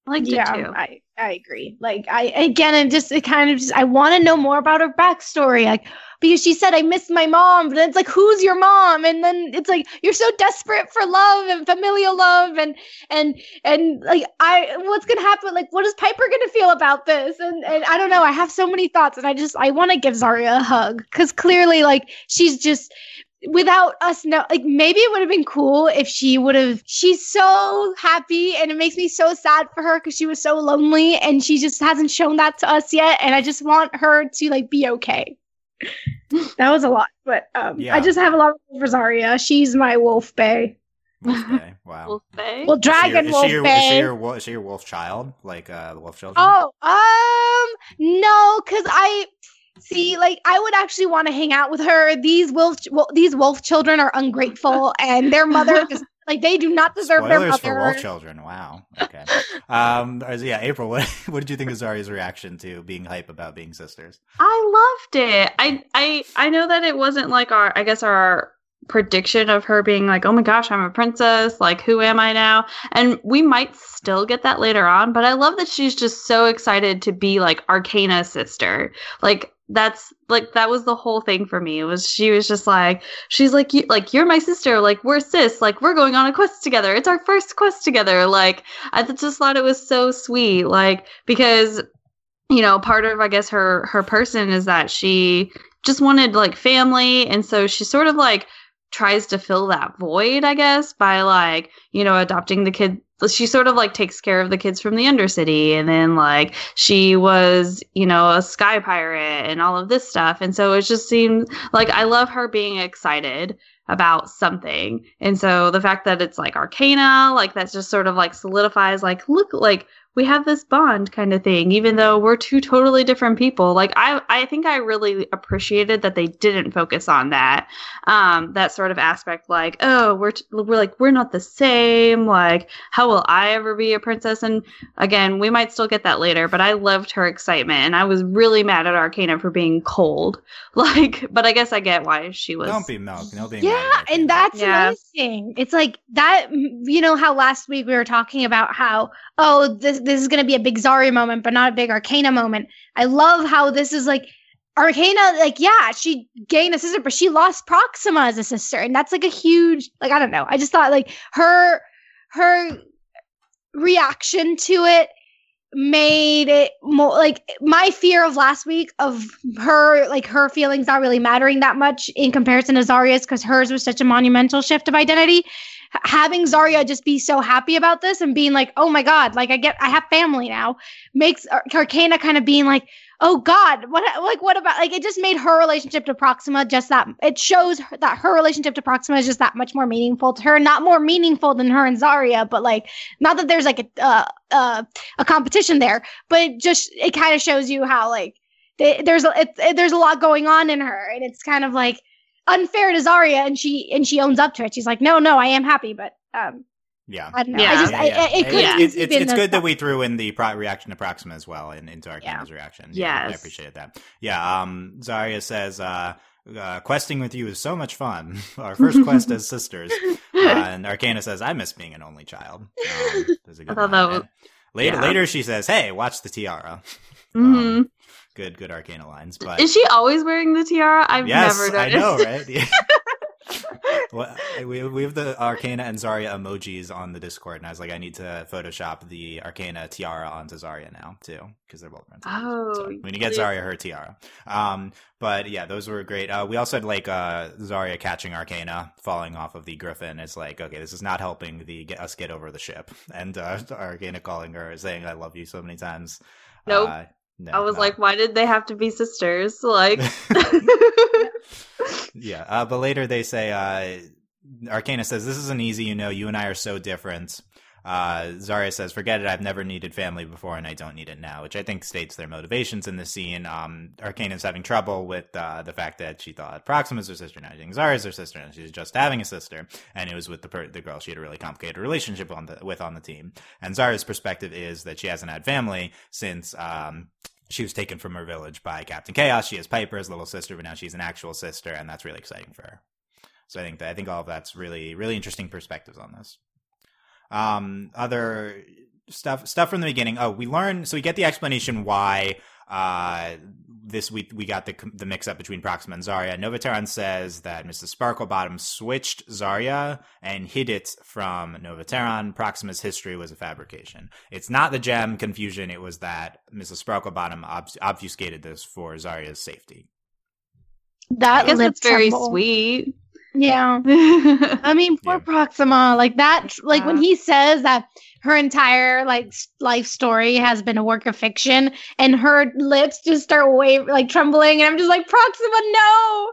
I liked yeah, it too. I I agree. Like I again, it just it kind of just I want to know more about her backstory. Like because she said I miss my mom, but then it's like who's your mom? And then it's like you're so desperate for love and familial love and and and like I what's gonna happen? Like what is Piper gonna feel about this? And and I don't know. I have so many thoughts, and I just I want to give Zarya a hug because clearly like she's just without us know like maybe it would have been cool if she would have she's so happy and it makes me so sad for her because she was so lonely and she just hasn't shown that to us yet and i just want her to like be okay that was a lot but um Yeah. i just have a lot of love for Zarya. she's my wolf bay Wolf Bay. Wow. Wolf Bay. well Is she your- dragon is wolf she your, bay Is she your, is she your wolf child? Like uh, the wolf children? Oh, um, no, because I see, like, I would actually want to hang out with her. These wolf, well, these wolf children are ungrateful, and their mother just like they do not deserve their Spoilers for mother. wolf children. Wow. Okay. um. Yeah. April. What What did you think of Zarya's reaction to being hype about being sisters? I loved it. I I I know that it wasn't like our I guess our prediction of her being like, "Oh my gosh, I'm a princess. Like, who am I now?" And we might still get that later on, but I love that she's just so excited to be like Arcana's sister. Like that's like that was the whole thing for me. It was she was just like she's like you like you're my sister. Like we're sis. Like we're going on a quest together. It's our first quest together. Like I just thought it was so sweet. Like because you know part of i guess her her person is that she just wanted like family and so she sort of like tries to fill that void i guess by like you know adopting the kid she sort of like takes care of the kids from the undercity and then like she was you know a sky pirate and all of this stuff. And so it just seems like i love her being excited about something. And so the fact that it's like arcana like that just sort of like solidifies like look like we have this bond kind of thing even though we're two totally different people like i i think i really appreciated that they didn't focus on that um that sort of aspect like oh we're t- we're like we're not the same like how will i ever be a princess and again we might still get that later but i loved her excitement and i was really mad at arcana for being cold like but i guess i get why she was Don't be milk. No being Yeah, mad and that's Yeah. another thing. It's like that. You know how last week we were talking about how oh this this is gonna be a big Zarya moment, but not a big Arcana moment. I love how this is like Arcana. Like yeah, she gained a sister, but she lost Proxima as a sister, and that's like a huge like I don't know. I just thought like her her reaction to it made it more like my fear of last week of her like her feelings not really mattering that much in comparison to Zarya's because hers was such a monumental shift of identity. Having Zarya just be so happy about this and being like, oh my god, like I get I have family now, makes Ar- Arcana kind of being like, oh god, what like what about like it just made her relationship to Proxima just that it shows her, that her relationship to Proxima is just that much more meaningful to her, not more meaningful than her and Zarya, but like not that there's like a uh, uh a competition there, but it just it kind of shows you how like th- there's a it, it- there's a lot going on in her, and it's kind of like unfair to Zarya, and she and she owns up to it. She's like, no, no, I am happy, but um, Yeah. I don't know. Yeah. I just Yeah, I, yeah. I, it could Yeah. It's, it's, been it's the good that we threw in the pro- reaction to Proxima as well in, into Arcana's reaction. Yeah, I Yes. appreciate that. Yeah, um, Zarya says, uh, uh, questing with you is so much fun. Our first quest as sisters. Uh, and Arcana says, I miss being an only child. Um, there's a good I thought that was- later, yeah. later she says, hey, watch the tiara. Mhm. Um, good, good Arcana lines. But is she always wearing the tiara i've yes, never I noticed know, right? Yeah. well, we, we have the Arcana and Zarya emojis on the Discord, and I was like, I need to Photoshop the Arcana tiara onto Zarya now too, because they're both princesses. Oh, so when you get? Zarya her tiara. Um, but yeah, those were great. Uh, we also had like uh Zarya catching Arcana falling off of the Griffin. It's like, okay, this is not helping the get us get over the ship, and uh, Arcana calling her saying, "I love you" so many times. Nope. Uh, no, i was no. like why did they have to be sisters like yeah, uh, but later they say, uh, Arcana says, "This isn't easy. You know, you and I are so different." Uh, Zarya says, "Forget it. I've never needed family before, and I don't need it now," which I think states their motivations in the scene. Um, Arcana's having trouble with uh, the fact that she thought Proxima's her sister, now she thinks Zarya's her sister, and she's just having a sister, and it was with the per- the girl she had a really complicated relationship on the with on the team. And Zarya's perspective is that she hasn't had family since. Um, she was taken from her village by Captain Chaos. She has Piper's little sister, but now she's an actual sister, and that's really exciting for her. So I think that I think all of that's really really interesting perspectives on this. Um, other stuff stuff from the beginning. Oh, we learn so we get the explanation why uh this week we got the the mix up between Proxima and Zarya. Novateron says that Mrs. Sparklebottom switched Zarya and hid it from Novateron. Proxima's history was a fabrication. It's not the gem confusion. It was that Mrs. Sparklebottom ob- obfuscated this for Zarya's safety. that i guess it's very sweet Yeah. I mean, poor Yeah. Proxima, like that, like when he says that her entire like life story has been a work of fiction, and her lips just start wave like trembling, and I'm just like, Proxima, no.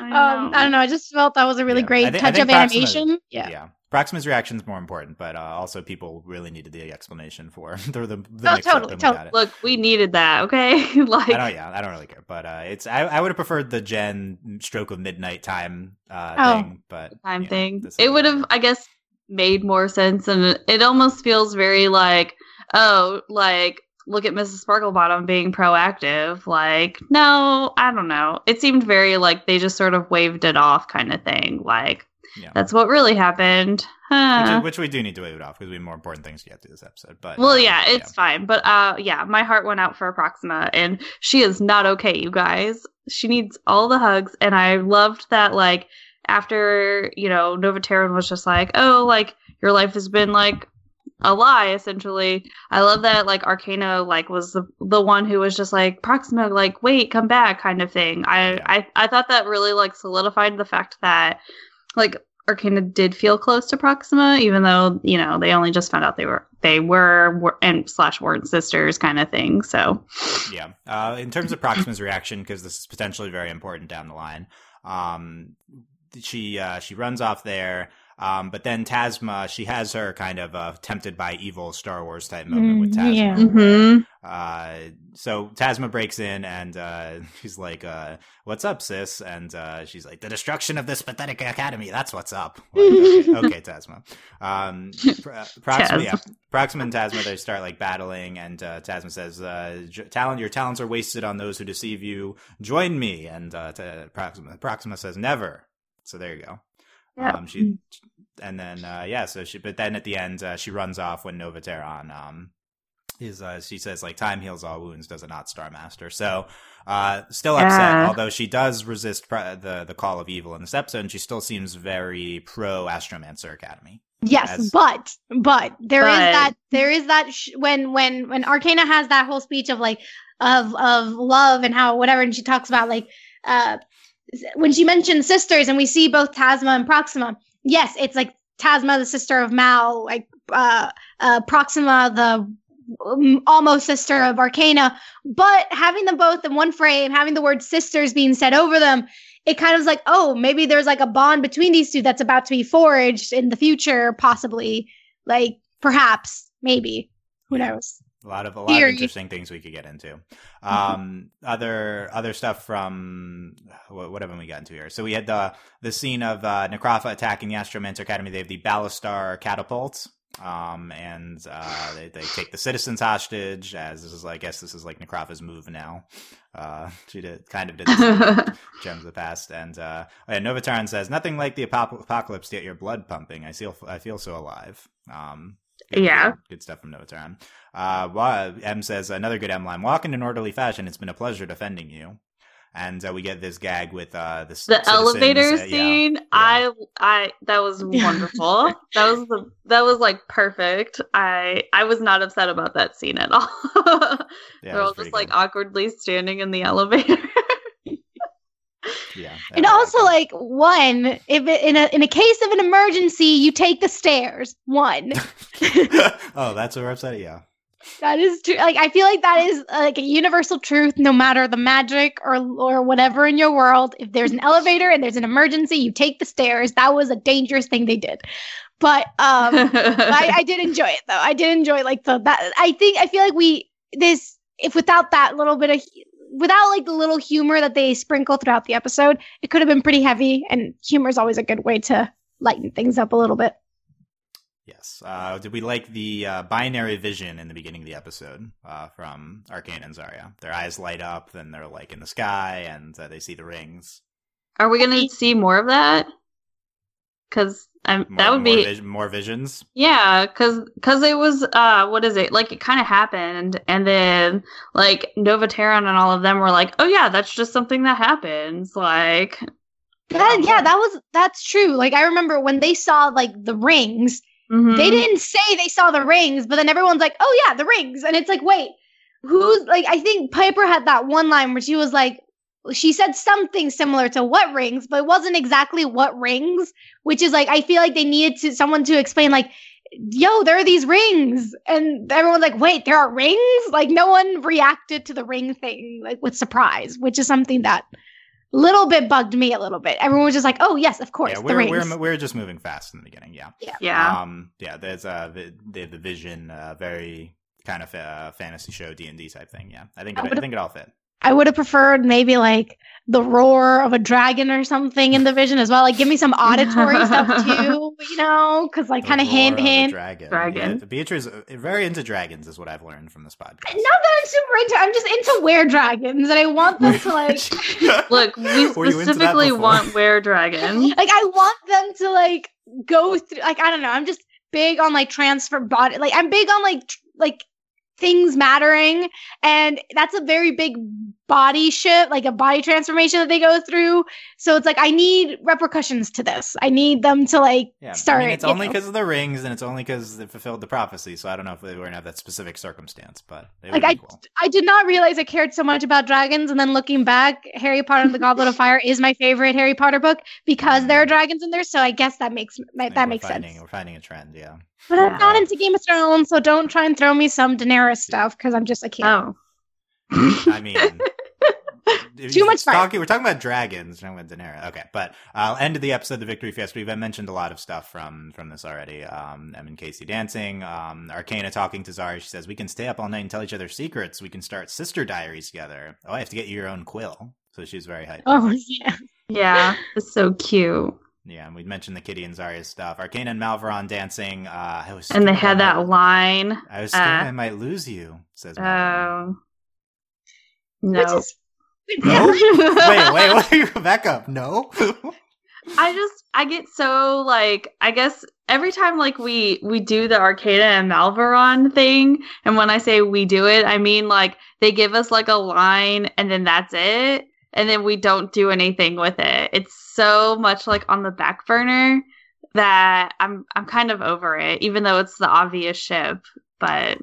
I Um, I don't know. I just felt that was a really Yeah. great I touch of Proxima- animation. Yeah. yeah. Proxima's reaction is more important, but uh, also people really needed the explanation for the the, the Oh, totally, totally. look we needed that okay like I don't, yeah, I don't really care, but uh, it's I, I would have preferred the Gen stroke of midnight time uh, Oh. thing, but time you know, thing. It would have. I guess, made more sense, and it- it almost feels very like, oh, like look at Mrs. Sparklebottom being proactive. Like, no, I don't know. It seemed very like they just sort of waved it off, kind of thing. Like Yeah. that's what really happened. which, Huh. which we do need to wave it off because we have more important things to get to this episode. But Well, uh, yeah, it's fine, but uh, yeah, my heart went out for Proxima, and she is not okay, you guys. She needs all the hugs, and I loved that. Like after you know, Nova Terran was just like, "Oh, like your life has been like a lie, essentially." I love that. Like Arcana, like was the the one who was just like Proxima, like wait, come back, kind of thing. I Yeah. I I thought that really like solidified the fact that like Arcana did feel close to Proxima, even though you know they only just found out they were they were, were and slash weren't sisters kind of thing. So yeah, uh, in terms of Proxima's reaction, because this is potentially very important down the line. Um, she uh, she runs off there. Um, but then Tasma, she has her kind of uh, tempted by evil Star Wars type moment mm, with Tasma. Yeah. Mm-hmm. Uh, so Tasma breaks in and uh, she's like, uh, "What's up, sis?" And uh, she's like, "The destruction of this pathetic academy. That's what's up." Like, okay, okay, Tasma. Um, Proxima, yeah, Proxima and Tasma they start like battling, and uh, Tasma says, uh "Talent, your talents are wasted on those who deceive you. Join me." And uh Proxima, Proxima says, "Never." So there you go. Yeah. Um, she, and then uh, yeah, so she, but then at the end uh, she runs off when Nova Terran um is uh, she says like time heals all wounds, does it not, Star Master? So uh, still upset, yeah. although she does resist the the call of evil in this episode, and she still seems very pro Astromancer Academy. Yes, As, but but there but, is that there is that sh- when when when Arcana has that whole speech of like of of love and how whatever, and she talks about like uh when she mentioned sisters and we see both Tasma and Proxima, yes, it's like Tasma, the sister of Mal, like uh, uh, Proxima, the um, almost sister of Arcana. But having them both in one frame, having the word sisters being said over them, it kind of was like, oh, maybe there's like a bond between these two that's about to be forged in the future, possibly. Like, perhaps, maybe. Who knows? A lot of a lot Theory. of interesting things we could get into. Mm-hmm. Um, other other stuff from what, what haven't we gotten to here? So we had the the scene of uh, attacking the Astromancer Academy. They have the Ballastar catapults, um, and uh, they they take the citizens hostage. As this is, I guess, this is like Necrofa's move now. Uh, she did kind of did gems of the past, and uh, oh yeah, Nova Terran says nothing like the apocalypse to get your blood pumping. I feel I feel so alive. Um, Good, yeah. Good, good, stuff from Nova Terran. Uh, M says, another good M line. Walk in an orderly fashion. It's been a pleasure defending you. And uh, we get this gag with uh, this the elevator uh, scene. Yeah. I, I, that was wonderful. that was the, that was like perfect. I, I was not upset about that scene at all. yeah, They're all just good. like awkwardly standing in the elevator. yeah. And also, like one, if it, in a in a case of an emergency, you take the stairs. One. oh, that's a website. Yeah. That is true. Like I feel like that is uh, like a universal truth. No matter the magic or or whatever in your world, if there's an elevator and there's an emergency, you take the stairs. That was a dangerous thing they did, but um, I, I did enjoy it though. I did enjoy like the that. I think I feel like we this if without that little bit of without like the little humor that they sprinkle throughout the episode, it could have been pretty heavy. And humor is always a good way to lighten things up a little bit. Yes. Uh, did we like the uh, binary vision in the beginning of the episode uh, from Arcana and Zarya? Their eyes light up, then they're like in the sky, and uh, they see the rings. Are we going to see more of that? Because um, that would more be vis- more visions. Yeah, because because it was uh, what is it like? It kind of happened, and then like Nova Terran and all of them were like, "Oh yeah, that's just something that happens." Like that, yeah, that was that's true. Like I remember when they saw like the rings, mm-hmm. they didn't say they saw the rings, but then everyone's like, "Oh yeah, the rings," and it's like, wait, who's like? I think Piper had that one line where she was like, she said something similar to what rings, but it wasn't exactly what rings, which is like I feel like they needed to someone to explain like yo, there are these rings. And everyone's like, wait, there are rings? Like no one reacted to the ring thing like with surprise, which is something that little bit bugged me a little bit. Everyone was just like, "Oh yes, of course." Yeah, we're we're, we're just moving fast in the beginning. Yeah, yeah, yeah. Um, yeah. There's uh the the, the vision, uh, very kind of uh, fantasy show D and D type thing. Yeah, I think it, I, I think it all fit. I would have preferred maybe like the roar of a dragon or something in the vision as well. Like, give me some auditory stuff too, you know, because like kind of hint, hint. Dragon. dragon. Yeah, Beatrice uh, very into dragons is what I've learned from this podcast. Not that I'm super into. I'm just into were dragons, and I want them to like. Look, we specifically want were dragon. Like, I want them to like go through. Like, I don't know. I'm just big on like transfer body. Like, I'm big on like tr- like things mattering and that's a very big body shift, like a body transformation that they go through. So it's like I need repercussions to this. I need them to like Yeah, start. I mean, it's only because of the rings, and it's only because they fulfilled the prophecy. So I don't know if they were gonna have that specific circumstance, but it Like, be cool. I did not realize I cared so much about dragons, and then looking back, Harry Potter and the Goblet of Fire is my favorite Harry Potter book because there are mm. dragons in there. So I guess that makes I that we're makes finding, sense. We're finding a trend, yeah. But I'm not into Game of Thrones, so don't try and throw me some Daenerys stuff because I'm just a kid. Oh. I mean, if Too you- much fire. talking. We're talking about dragons. We're talking about Daenerys. Okay, but I'll end the episode, the victory fiesta. We've mentioned a lot of stuff from from this already. Um, Em and Casey dancing. Um, Arcana talking to Zari. She says we can stay up all night and tell each other secrets. We can start sister diaries together. Oh, I have to get you your own quill. So she's very hyped. Oh yeah. Yeah, it's so cute. Yeah, and we mentioned the Kitty and Zarya stuff. Arcana and Malveron dancing. Uh, I was And they had I that line. I was scared uh, I might lose you. Says Malveron. No. Which is No? wait, wait, wait, back up. No. I just I get so like I guess every time like we we do the Arcana and Malveron thing, and when I say we do it, I mean like they give us like a line and then that's it, and then we don't do anything with it. It's so much like on the back burner that I'm I'm kind of over it, even though it's the obvious ship. But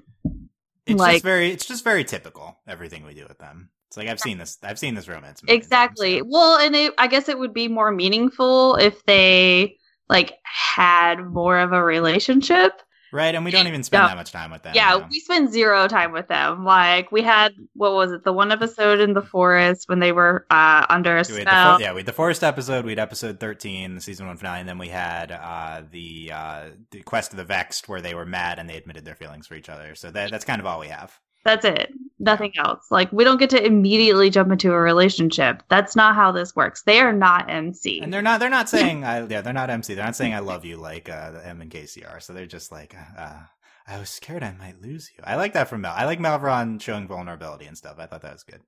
It's Like- just very it's just very typical everything we do with them. It's like I've seen this I've seen this romance. exactly. times, Well, and it, I guess it would be more meaningful if they like had more of a relationship. So. Right, and we don't even spend Yeah. that much time with them. yeah, know? we spend zero time with them. Like we had what was it? The one episode in the forest when they were uh under a We the spell. fo- yeah, we had the forest episode. We had episode thirteen, the season one finale, and then we had uh, the uh, the quest of the vexed, where they were mad and they admitted their feelings for each other. So that, that's kind of all we have. That's it. Nothing else. Like we don't get to immediately jump into a relationship. That's not how this works. They are not MC. And they're not they're not saying I yeah they're not MC. They're not saying I love you like uh, the M and Casey are. So they're just like uh, I was scared I might lose you. I like that from Mel. I like Malveron showing vulnerability and stuff. I thought that was good.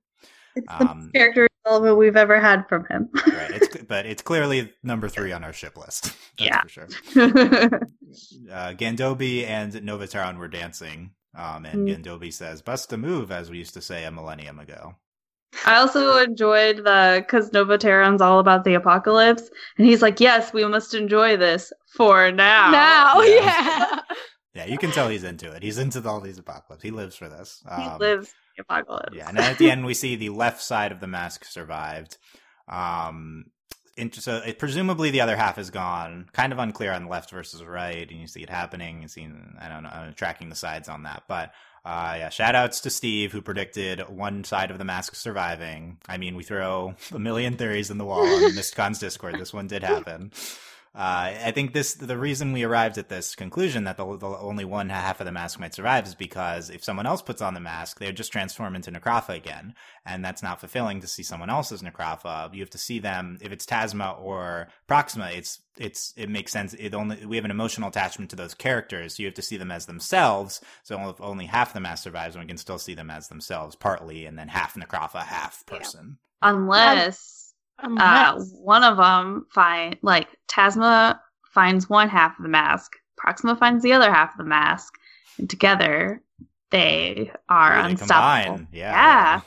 it's the Um, best character development we've ever had from him. right. It's but it's clearly number three on our ship list. That's Yeah. for sure. uh, Gandobi and Nova Terran were dancing, um, and Mm. Gandobi says, "Bust a move," as we used to say a millennium ago. I also enjoyed the because Nova Terran's all about the apocalypse, and he's like, "Yes, we must enjoy this for now." now, Yeah. yeah. Yeah, you can tell he's into it. He's into all these apocalypse. He lives for this. he Um, lives the apocalypse. Yeah, and then at the end we see the left side of the mask survived. Um, int- so it, presumably the other half is gone. Kind of unclear on the left versus right, and you see it happening. You see, I don't know, uh, tracking the sides on that, but. Uh, yeah, shout outs to Steve who predicted one side of the mask surviving. I mean, we throw a million theories in the wall on Mysticons' Discord. This one did happen. Uh, I think this the reason we arrived at this conclusion that the, the only one half of the mask might survive is because if someone else puts on the mask, they would just transform into Necrofa again, and that's not fulfilling to see someone else's Necrofa. You have to see them if it's Tasma or Proxima. It's it's it makes sense. It only we have an emotional attachment to those characters. So you have to see them as themselves. So if only half the mask survives, and we can still see them as themselves partly, and then half Necropha, half person. Unless uh, one of them find like Tasma finds one half of the mask, Proxima finds the other half of the mask, and together they are Really unstoppable. combine. Yeah.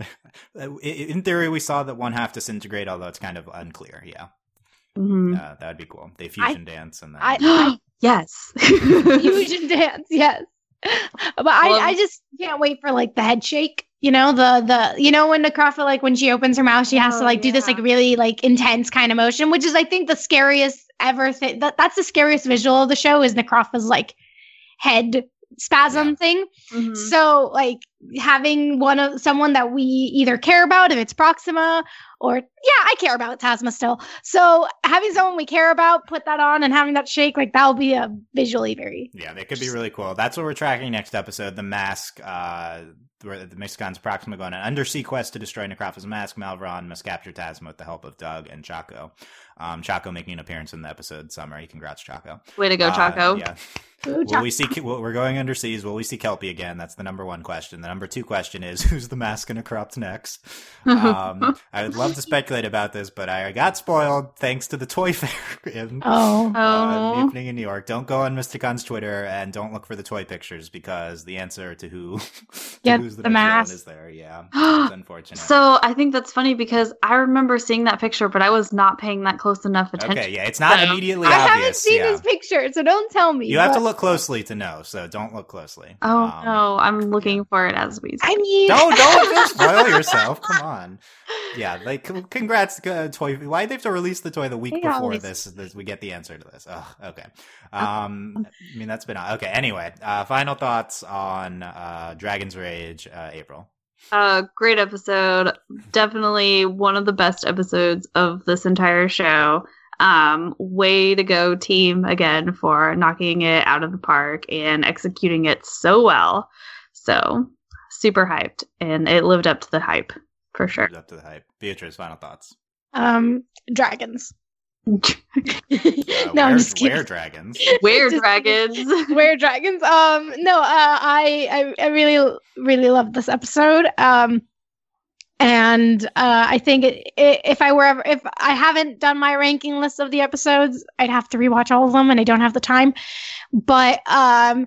Yeah. Uh, in theory, we saw that one half disintegrate, although it's kind of unclear. Yeah, Mhm. uh, that would be cool. They fusion dance and then I- yes. fusion dance, yes. But I, Well- I just can't wait for like the head shake. You know, the the you know when Necrofa like when she opens her mouth, she has Oh, to like do this like really like intense kind of motion, which is I think the scariest ever thing. That that's the scariest visual of the show is Necrofa's like head spasm Yeah. thing. Mhm. So like having one of someone that we either care about, if it's Proxima or yeah, I care about Tasma still. So having someone we care about put that on and having that shake, like that'll be a visually very yeah, that could be really cool. That's what we're tracking next episode. The mask, uh, where the Mexican's Proxima going on an undersea quest to destroy Necrofa's mask. Malveron must capture Tasma with the help of Doug and Choko. Um, Choko making an appearance in the episode summary. Congrats, Choko. Way to go, Uh, Choko. yeah. Ooh, Will we see? Will, we're going underseas. Will we see Kelpie again? That's the number one question. The number two question is who's the mask gonna corrupt next? Um, I would love to speculate about this, but I got spoiled thanks to the toy fair in Oh. uh, Oh. evening in New York. Don't go on Mysticon's Twitter and don't look for the toy pictures because the answer to who to Get who's the, the mask. is there. Yeah, it's unfortunate. So I think that's funny because I remember seeing that picture, but I was not paying that close enough attention. okay, yeah, it's not So- immediately I obvious. haven't seen yeah. this picture, so don't tell me. You have to but- look closely to know, so don't look closely. Oh Um, no, I'm looking for it as we. I mean, Don't don't don't spoil yourself. Come on. Yeah, like congrats, uh, toy. Why do they have to release the toy the week They before this, this? We get the answer to this. Oh, okay. Um, I mean that's been okay. Anyway, uh, final thoughts on uh, Dragon's Rage, uh, April. Uh, great episode. Definitely one of the best episodes of this entire show. Um, way to go, team, again, for knocking it out of the park and executing it so well. So, super hyped, and it lived up to the hype for sure. Lives Up to the hype. Beatrice, final thoughts. um, dragons. Uh, no, where, I'm just kidding. Where dragons? Where Just- dragons? Where dragons? Um, no, uh, I, I, I really, really loved this episode. Um, and uh, I think it, i if I were ever, if I haven't done my ranking list of the episodes, I'd have to rewatch all of them, and I don't have the time. But um,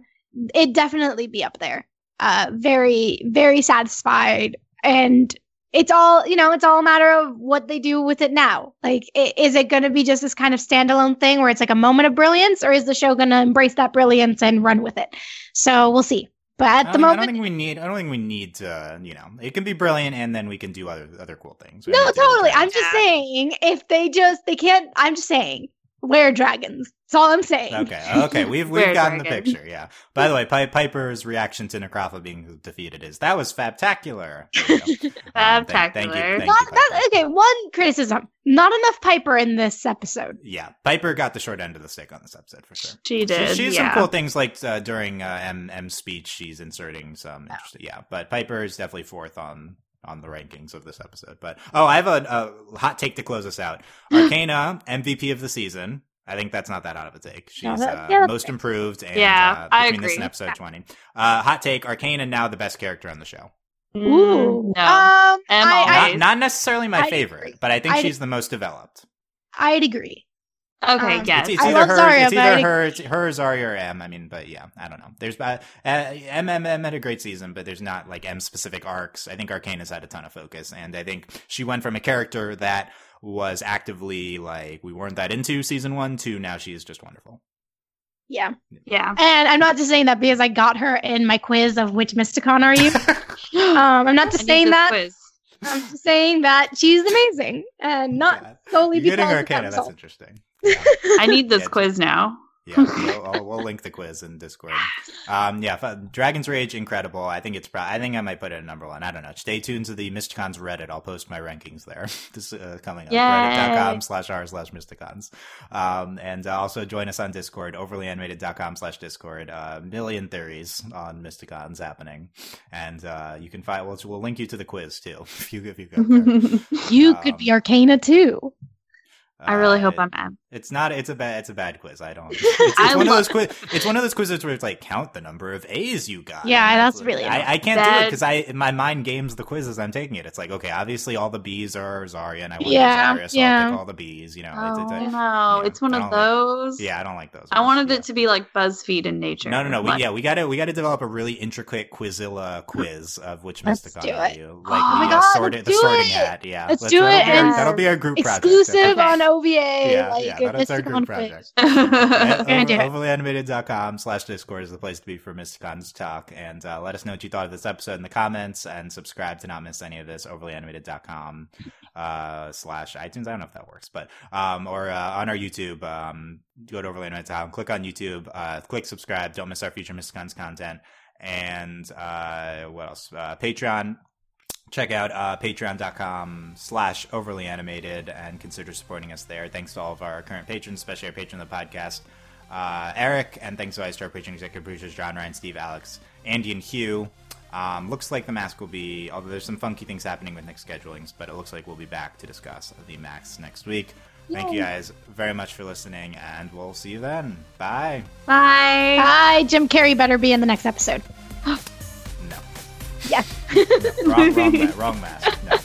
it'd definitely be up there. Uh, very, very satisfied, and it's all you know. It's all a matter of what they do with it now. Like, i- is it going to be just this kind of standalone thing where it's like a moment of brilliance, or is the show going to embrace that brilliance and run with it? So we'll see. But at don't, the think- I don't moment, think we need. I don't think we need to. You know, it can be brilliant, and then we can do other other cool things. We no, don't need to do totally. I'm just Yeah. saying if they just they can't. I'm just saying wear dragons. That's all I'm saying. Okay, okay, we've we've gotten the dragon? picture. Yeah. By the way, Pi- Piper's reaction to Necrofa being defeated is that was fabtacular. There you go. Um, thank- thank you, thank Not, you, that, okay, one criticism. Not enough Piper in this episode. Yeah, Piper got the short end of the stick on this episode for sure. She She, did. she has yeah. some cool things like uh, during uh, M M speech, she's inserting some interesting. Yeah, but Piper is definitely fourth on on the rankings of this episode. But oh, I have a, a hot take to close us out. Arcana MVP of the season. I think that's not that out of a take. She's No, that- uh, yeah, that's most fair. improved, and Yeah, uh, I between this and agree. episode twenty. Uh, hot take: Arcana now the best character on the show. Mm, Ooh. no. Um, I, all I, Not, not necessarily my I'd favorite, agree. but I think I'd- she's the most developed. I'd agree. Okay, um, yes. It's, it's I either love her, Zarya, it's either I- her, it's her, Zarya, or M. I mean, but yeah, I don't know. There's uh, uh, M, M, M had a great season, but there's not like M specific arcs. I think Arcana has had a ton of focus, and I think she went from a character that was actively like we weren't that into season one to now she is just wonderful. Yeah. yeah. And I'm not just saying that because I got her in my quiz of which Mysticon are you. um, I'm not just saying that. quiz. I'm just saying that she's amazing and not Yeah. solely You're getting because of Arcana. that That's interesting. Yeah. I need this Yeah, quiz now. Yeah, we'll, I'll, we'll link the quiz in Discord. Um, yeah, Dragon's Rage, incredible. I think it's. Pro- I think I might put it at number one. I don't know. Stay tuned to the Mysticons Reddit. I'll post my rankings there. this uh, coming up. Yay. Reddit.com slash r slash Mysticons. Um, and uh, also join us on Discord. Overlyanimated.com slash Discord. Uh, million theories on Mysticons happening, and uh, you can find. We'll, we'll link you to the quiz too if you if you go there. You Um, could be Arcana too. I really hope Uh, I'm at. it's not. It's a bad. It's a bad quiz. I don't. It's, it's I one of those quiz. It's one of those quizzes where it's like count the number of A's you got. Yeah, that's really I, I can't do it because I my mind games the quizzes I'm taking it. It's like okay, obviously all the B's are Zarya, and I want Yeah, Zarya, so I'll yeah. pick all the B's. You know, Oh it's, it's, no, yeah, it's one of don't like- those. yeah, I don't like those. I wanted Yeah. it to be like BuzzFeed in nature. No, no, no. We, yeah, we gotta we gotta develop a really intricate Quizilla quiz of which Mysticon are it. you? Oh Like my the, God, uh, sorti- let's the do sorting it. hat. Yeah, Let's do it that'll be our group project. Exclusive on OVA. Yeah, like yeah, that's our group project. We're gonna do it. overlyanimated.com slash discord is the place to be for mysticons talk and uh, let us know what you thought of this episode in the comments and subscribe to not miss any of this overlyanimated.com uh, slash itunes i don't know if that works but um, or uh, on our youtube um, go to overlyanimated.com click on youtube uh, click subscribe don't miss our future mysticons content and uh, what else uh, patreon check out uh, patreon.com slash overly animated and consider supporting us there. Thanks to all of our current patrons especially our patron of the podcast uh, eric and thanks to to our patron executive producers john ryan steve alex andy and hugh. Um, looks like the mask will be although there's some funky things happening with next schedulings but it looks like we'll be back to discuss the max next week. Thank you guys very much for listening and we'll see you then. Bye. Bye. Hi, Jim Carrey better be in the next episode. Yes. wrong, wrong, wrong mask. No.